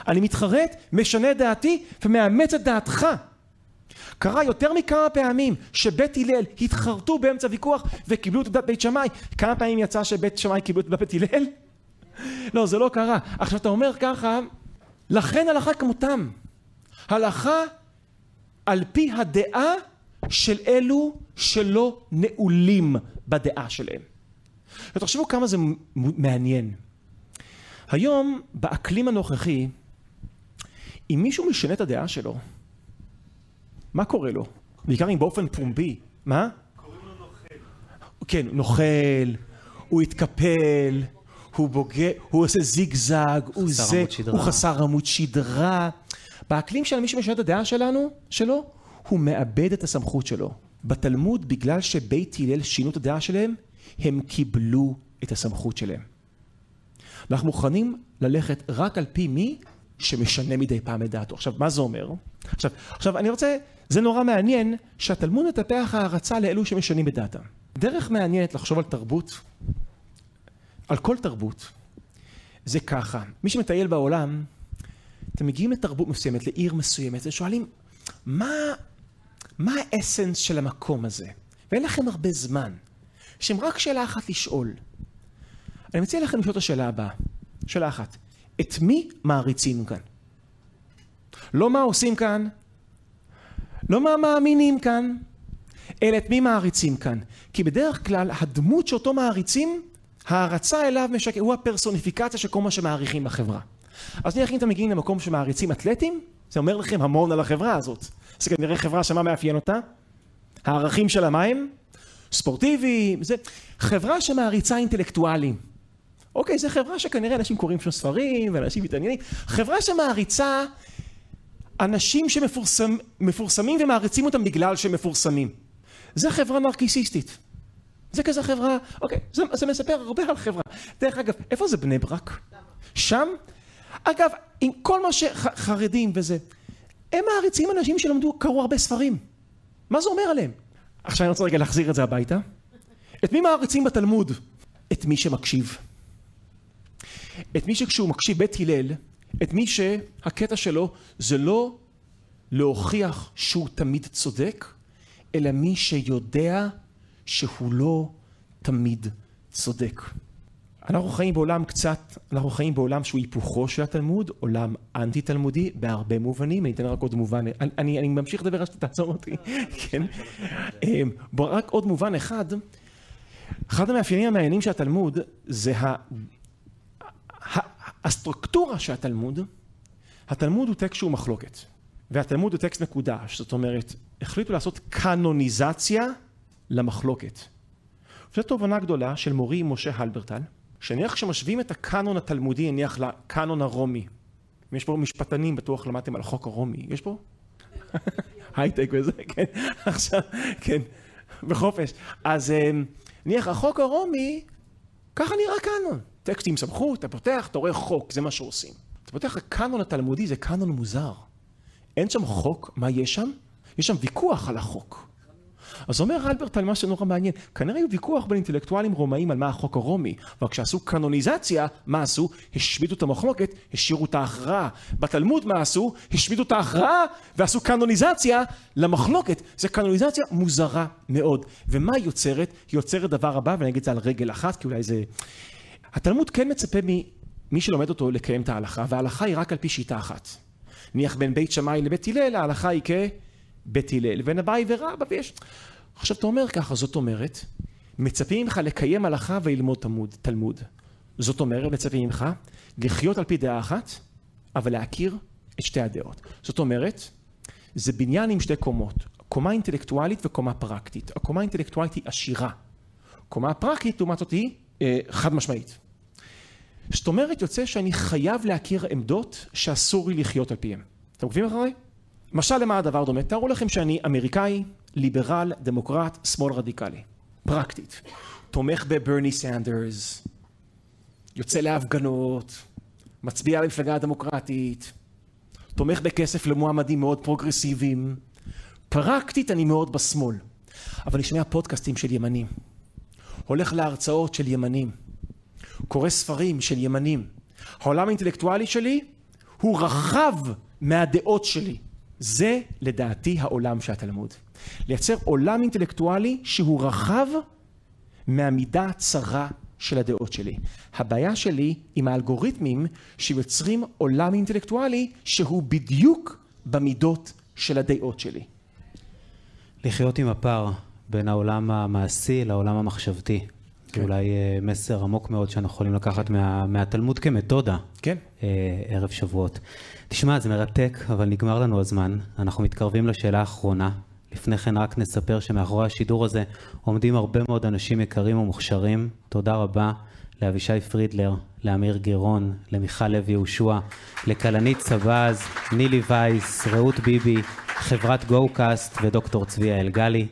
אני מתחרט, משנה דעתי ומאמץ את דעתך. קרה יותר מכמה פעמים שבית הלל התחרטו באמצע ויכוח וקיבלו את דת בית שמאי. כמה פעמים יצא שבית שמאי קיבלו את דת בית הלל? <laughs> לא, זה לא קרה. עכשיו אתה אומר ככה, לכן הלכה כמותם. הלכה על פי הדעה של אלו שלא נעולים בדעה שלהם. ותחשבו כמה זה מעניין. היום, באקלים הנוכחי, אם מישהו משנה את הדעה שלו, מה קורה לו? בעיקר אם באופן פומבי. מה? קוראים לו נוכל. כן, נוכל, הוא התקפל, הוא בוגר, הוא עושה זיגזג, הוא זה, הוא חסר עמוד שדרה. באקלים של מי שמשנה את הדעה שלנו, שלו, הוא מאבד את הסמכות שלו. בתלמוד, בגלל שבית הלל שינו את הדעה שלהם, הם קיבלו את הסמכות שלהם. אנחנו מוכנים ללכת רק על פי מי שמשנה מדי פעם את דעתו. עכשיו, מה זה אומר? עכשיו, עכשיו, אני רוצה, זה נורא מעניין שהתלמוד מטפח הערצה לאלו שמשנים את דעתם. דרך מעניינת לחשוב על תרבות על כל תרבות. זה ככה, מי שמטייל בעולם, אתם מגיעים לתרבות מסוימת, לעיר מסוימת, ושואלים, מה, מה האסנס של המקום הזה? ואין לכם הרבה זמן. יש לכם רק שאלה אחת לשאול. אני מציע לכם לשאול את השאלה הבאה. שאלה אחת, את מי מעריצים כאן? לא מה עושים כאן, לא מה מאמינים כאן, אלא את מי מעריצים כאן. כי בדרך כלל הדמות שאותו מעריצים הערצה אליו משקר, הוא הפרסוניפיקציה של כל מה שמעריכים בחברה. אז נניח אם אתם מגיעים למקום שמעריצים אתלטים, זה אומר לכם המון על החברה הזאת. זה כנראה חברה שמה מאפיין אותה? הערכים שלה מה הם? ספורטיבי, זה חברה שמעריצה אינטלקטואלים. אוקיי, זו חברה שכנראה אנשים קוראים שם ספרים ואנשים מתעניינים. חברה שמעריצה אנשים שמפורסמים ומעריצים אותם בגלל שהם מפורסמים. זה חברה נרקיסיסטית. זה כזה חברה, אוקיי, זה, זה מספר הרבה על חברה. דרך אגב, איפה זה בני ברק? שם? אגב, עם כל מה שחרדים וזה, הם מעריצים אנשים שלמדו, קראו הרבה ספרים. מה זה אומר עליהם? עכשיו אני רוצה רגע להחזיר את זה הביתה. את מי מעריצים בתלמוד? את מי שמקשיב. את מי שכשהוא מקשיב בית הלל, את מי שהקטע שלו זה לא להוכיח שהוא תמיד צודק, אלא מי שיודע שהוא לא תמיד צודק. אנחנו חיים בעולם קצת, אנחנו חיים בעולם שהוא היפוכו של התלמוד, עולם אנטי תלמודי בהרבה מובנים, אני אתן רק עוד מובן, אני, אני, ממשיך לדבר עד שתעצור אותי, כן? אמ, רק עוד מובן אחד, אחד המאפיינים המעניינים של התלמוד זה ה, ה, הסטרוקטורה של התלמוד, התלמוד הוא טקסט שהוא מחלוקת, והתלמוד הוא טקסט מקודש, זאת אומרת, החליטו לעשות קנוניזציה למחלוקת. זו תובנה גדולה של מורי משה הלברטל, שנניח כשמשווים את הקאנון התלמודי נניח לקאנון הרומי, יש פה משפטנים, בטוח למדתם על החוק הרומי, יש פה? הייטק וזה, כן, עכשיו, כן, בחופש. אז אה, נניח החוק הרומי, ככה נראה קאנון. טקסט עם סמכות, אתה פותח, אתה רואה חוק, זה מה שעושים. אתה פותח הקאנון התלמודי, זה קאנון מוזר. אין שם חוק, מה יש שם? יש שם ויכוח על החוק. אז אומר אלברט על משהו נורא מעניין, כנראה היו ויכוח בין אינטלקטואלים רומאים על מה החוק הרומי, אבל כשעשו קנוניזציה, מה עשו? השמידו את המחלוקת, השאירו את ההכרעה. בתלמוד מה עשו? השמידו את ההכרעה ועשו קנוניזציה למחלוקת. זו קנוניזציה מוזרה מאוד. ומה היא יוצרת? היא יוצרת דבר הבא, ואני אגיד את זה על רגל אחת, כי אולי זה... התלמוד כן מצפה ממי שלומד אותו לקיים את ההלכה, וההלכה היא רק על פי שיטה אחת. נניח בין בית שמאי לבית הלל, ההלכה היא כבית הלל, ובין אביי ורבא, ויש... עכשיו אתה אומר ככה, זאת אומרת, מצפים ממך לקיים הלכה וללמוד תלמוד, תלמוד. זאת אומרת, מצפים ממך לחיות על פי דעה אחת, אבל להכיר את שתי הדעות. זאת אומרת, זה בניין עם שתי קומות, קומה אינטלקטואלית וקומה פרקטית. הקומה האינטלקטואלית היא עשירה. קומה הפרקטית, לעומת זאת, היא אה, חד משמעית. זאת אומרת, יוצא שאני חייב להכיר עמדות שאסור לי לחיות על פיהן. אתם עוקבים אחריי? משל למה הדבר דומה? תארו לכם שאני אמריקאי, ליברל, דמוקרט, שמאל רדיקלי. פרקטית. תומך בברני סנדרס, יוצא להפגנות, מצביע למפלגה הדמוקרטית, תומך בכסף למועמדים מאוד פרוגרסיביים. פרקטית אני מאוד בשמאל, אבל אני שומע פודקאסטים של ימנים. הולך להרצאות של ימנים. קורא ספרים של ימנים. העולם האינטלקטואלי שלי הוא רחב מהדעות שלי. זה לדעתי העולם של התלמוד. לייצר עולם אינטלקטואלי שהוא רחב מהמידה הצרה של הדעות שלי. הבעיה שלי עם האלגוריתמים שיוצרים עולם אינטלקטואלי שהוא בדיוק במידות של הדעות שלי. לחיות עם הפער בין העולם המעשי לעולם המחשבתי. כן. זה אולי אה, מסר עמוק מאוד שאנחנו יכולים לקחת מה, מהתלמוד כמתודה. כן. אה, ערב שבועות. תשמע, זה מרתק, אבל נגמר לנו הזמן. אנחנו מתקרבים לשאלה האחרונה. לפני כן רק נספר שמאחורי השידור הזה עומדים הרבה מאוד אנשים יקרים ומוכשרים. תודה רבה לאבישי פרידלר, לאמיר גרון, למיכל לוי יהושע, לכלנית סבז, נילי וייס, רעות ביבי, חברת גו-קאסט ודוקטור צביה אלגלי.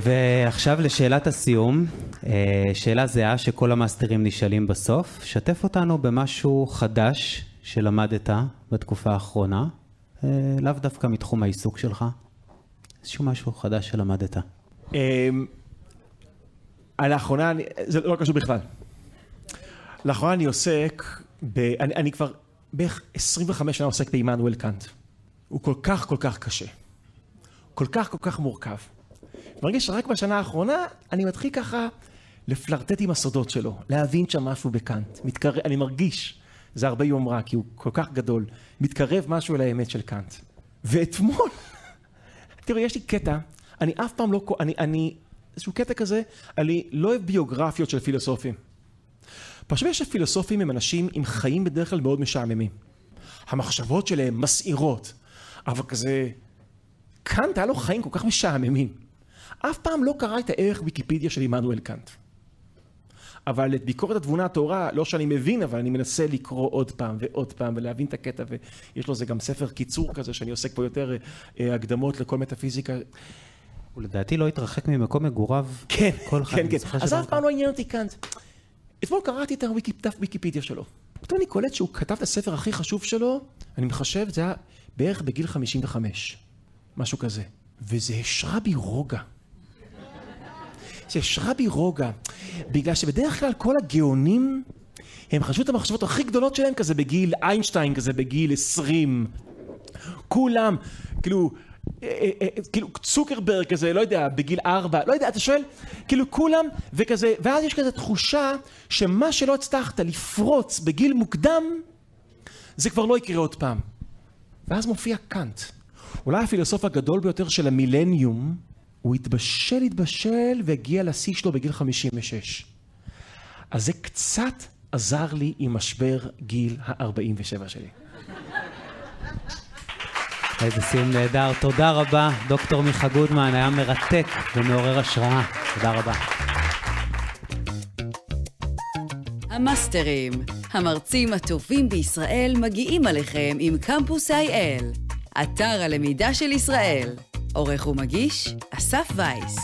ועכשיו לשאלת הסיום, אה, שאלה זהה שכל המאסטרים נשאלים בסוף. שתף אותנו במשהו חדש שלמדת בתקופה האחרונה, אה, לאו דווקא מתחום העיסוק שלך. איזשהו משהו חדש שלמדת. אמ, לאחרונה, זה לא קשור בכלל. לאחרונה אני עוסק, ב, אני, אני כבר בערך 25 שנה עוסק בעמנואל קאנט. הוא כל כך כל כך קשה. כל כך כל כך מורכב. מרגיש שרק בשנה האחרונה אני מתחיל ככה לפלרטט עם הסודות שלו, להבין שם משהו בקאנט. מתקרב, אני מרגיש, זה הרבה יומרה, כי הוא כל כך גדול, מתקרב משהו אל האמת של קאנט. ואתמול <laughs> תראו, יש לי קטע, אני אף פעם לא, אני, אני, איזשהו קטע כזה, אני לא אוהב ביוגרפיות של פילוסופים. פשוט יש שפילוסופים הם אנשים עם חיים בדרך כלל מאוד משעממים. המחשבות שלהם מסעירות, אבל כזה, קאנט היה לו חיים כל כך משעממים. אף פעם לא קרא את הערך ויקיפדיה של עמנואל קאנט. אבל את ביקורת התבונה הטהורה, לא שאני מבין, אבל אני מנסה לקרוא עוד פעם ועוד פעם ולהבין את הקטע, ויש לו זה גם ספר קיצור כזה, שאני עוסק פה יותר אה, הקדמות לכל מטאפיזיקה. הוא לדעתי לא התרחק ממקום מגוריו כן, כל כן, כן. אז אף פעם לא עניין אותי קאנט. אתמול קראתי את הדף ויקיפדיה שלו. פתאום אני קולט שהוא כתב את הספר הכי חשוב שלו, אני מחשב, זה היה בערך בגיל 55, משהו כזה. וזה השרה בי רוגע. יש רבי רוגע, בגלל שבדרך כלל כל הגאונים הם חשבו את המחשבות הכי גדולות שלהם כזה בגיל איינשטיין כזה בגיל עשרים. כולם כאילו אה, אה, אה, כאילו צוקרברג כזה לא יודע בגיל ארבע לא יודע אתה שואל? כאילו כולם וכזה ואז יש כזה תחושה שמה שלא הצלחת לפרוץ בגיל מוקדם זה כבר לא יקרה עוד פעם. ואז מופיע קאנט. אולי הפילוסוף הגדול ביותר של המילניום הוא התבשל התבשל והגיע לשיא שלו בגיל 56 אז זה קצת עזר לי עם משבר גיל ה-47 שלי. איזה סיום נהדר. תודה רבה, דוקטור מיכה גודמן, היה מרתק ומעורר השראה. תודה רבה. המאסטרים, המרצים הטובים בישראל מגיעים עליכם עם קמפוס IL, אתר הלמידה של ישראל. עורך ומגיש, אסף וייס.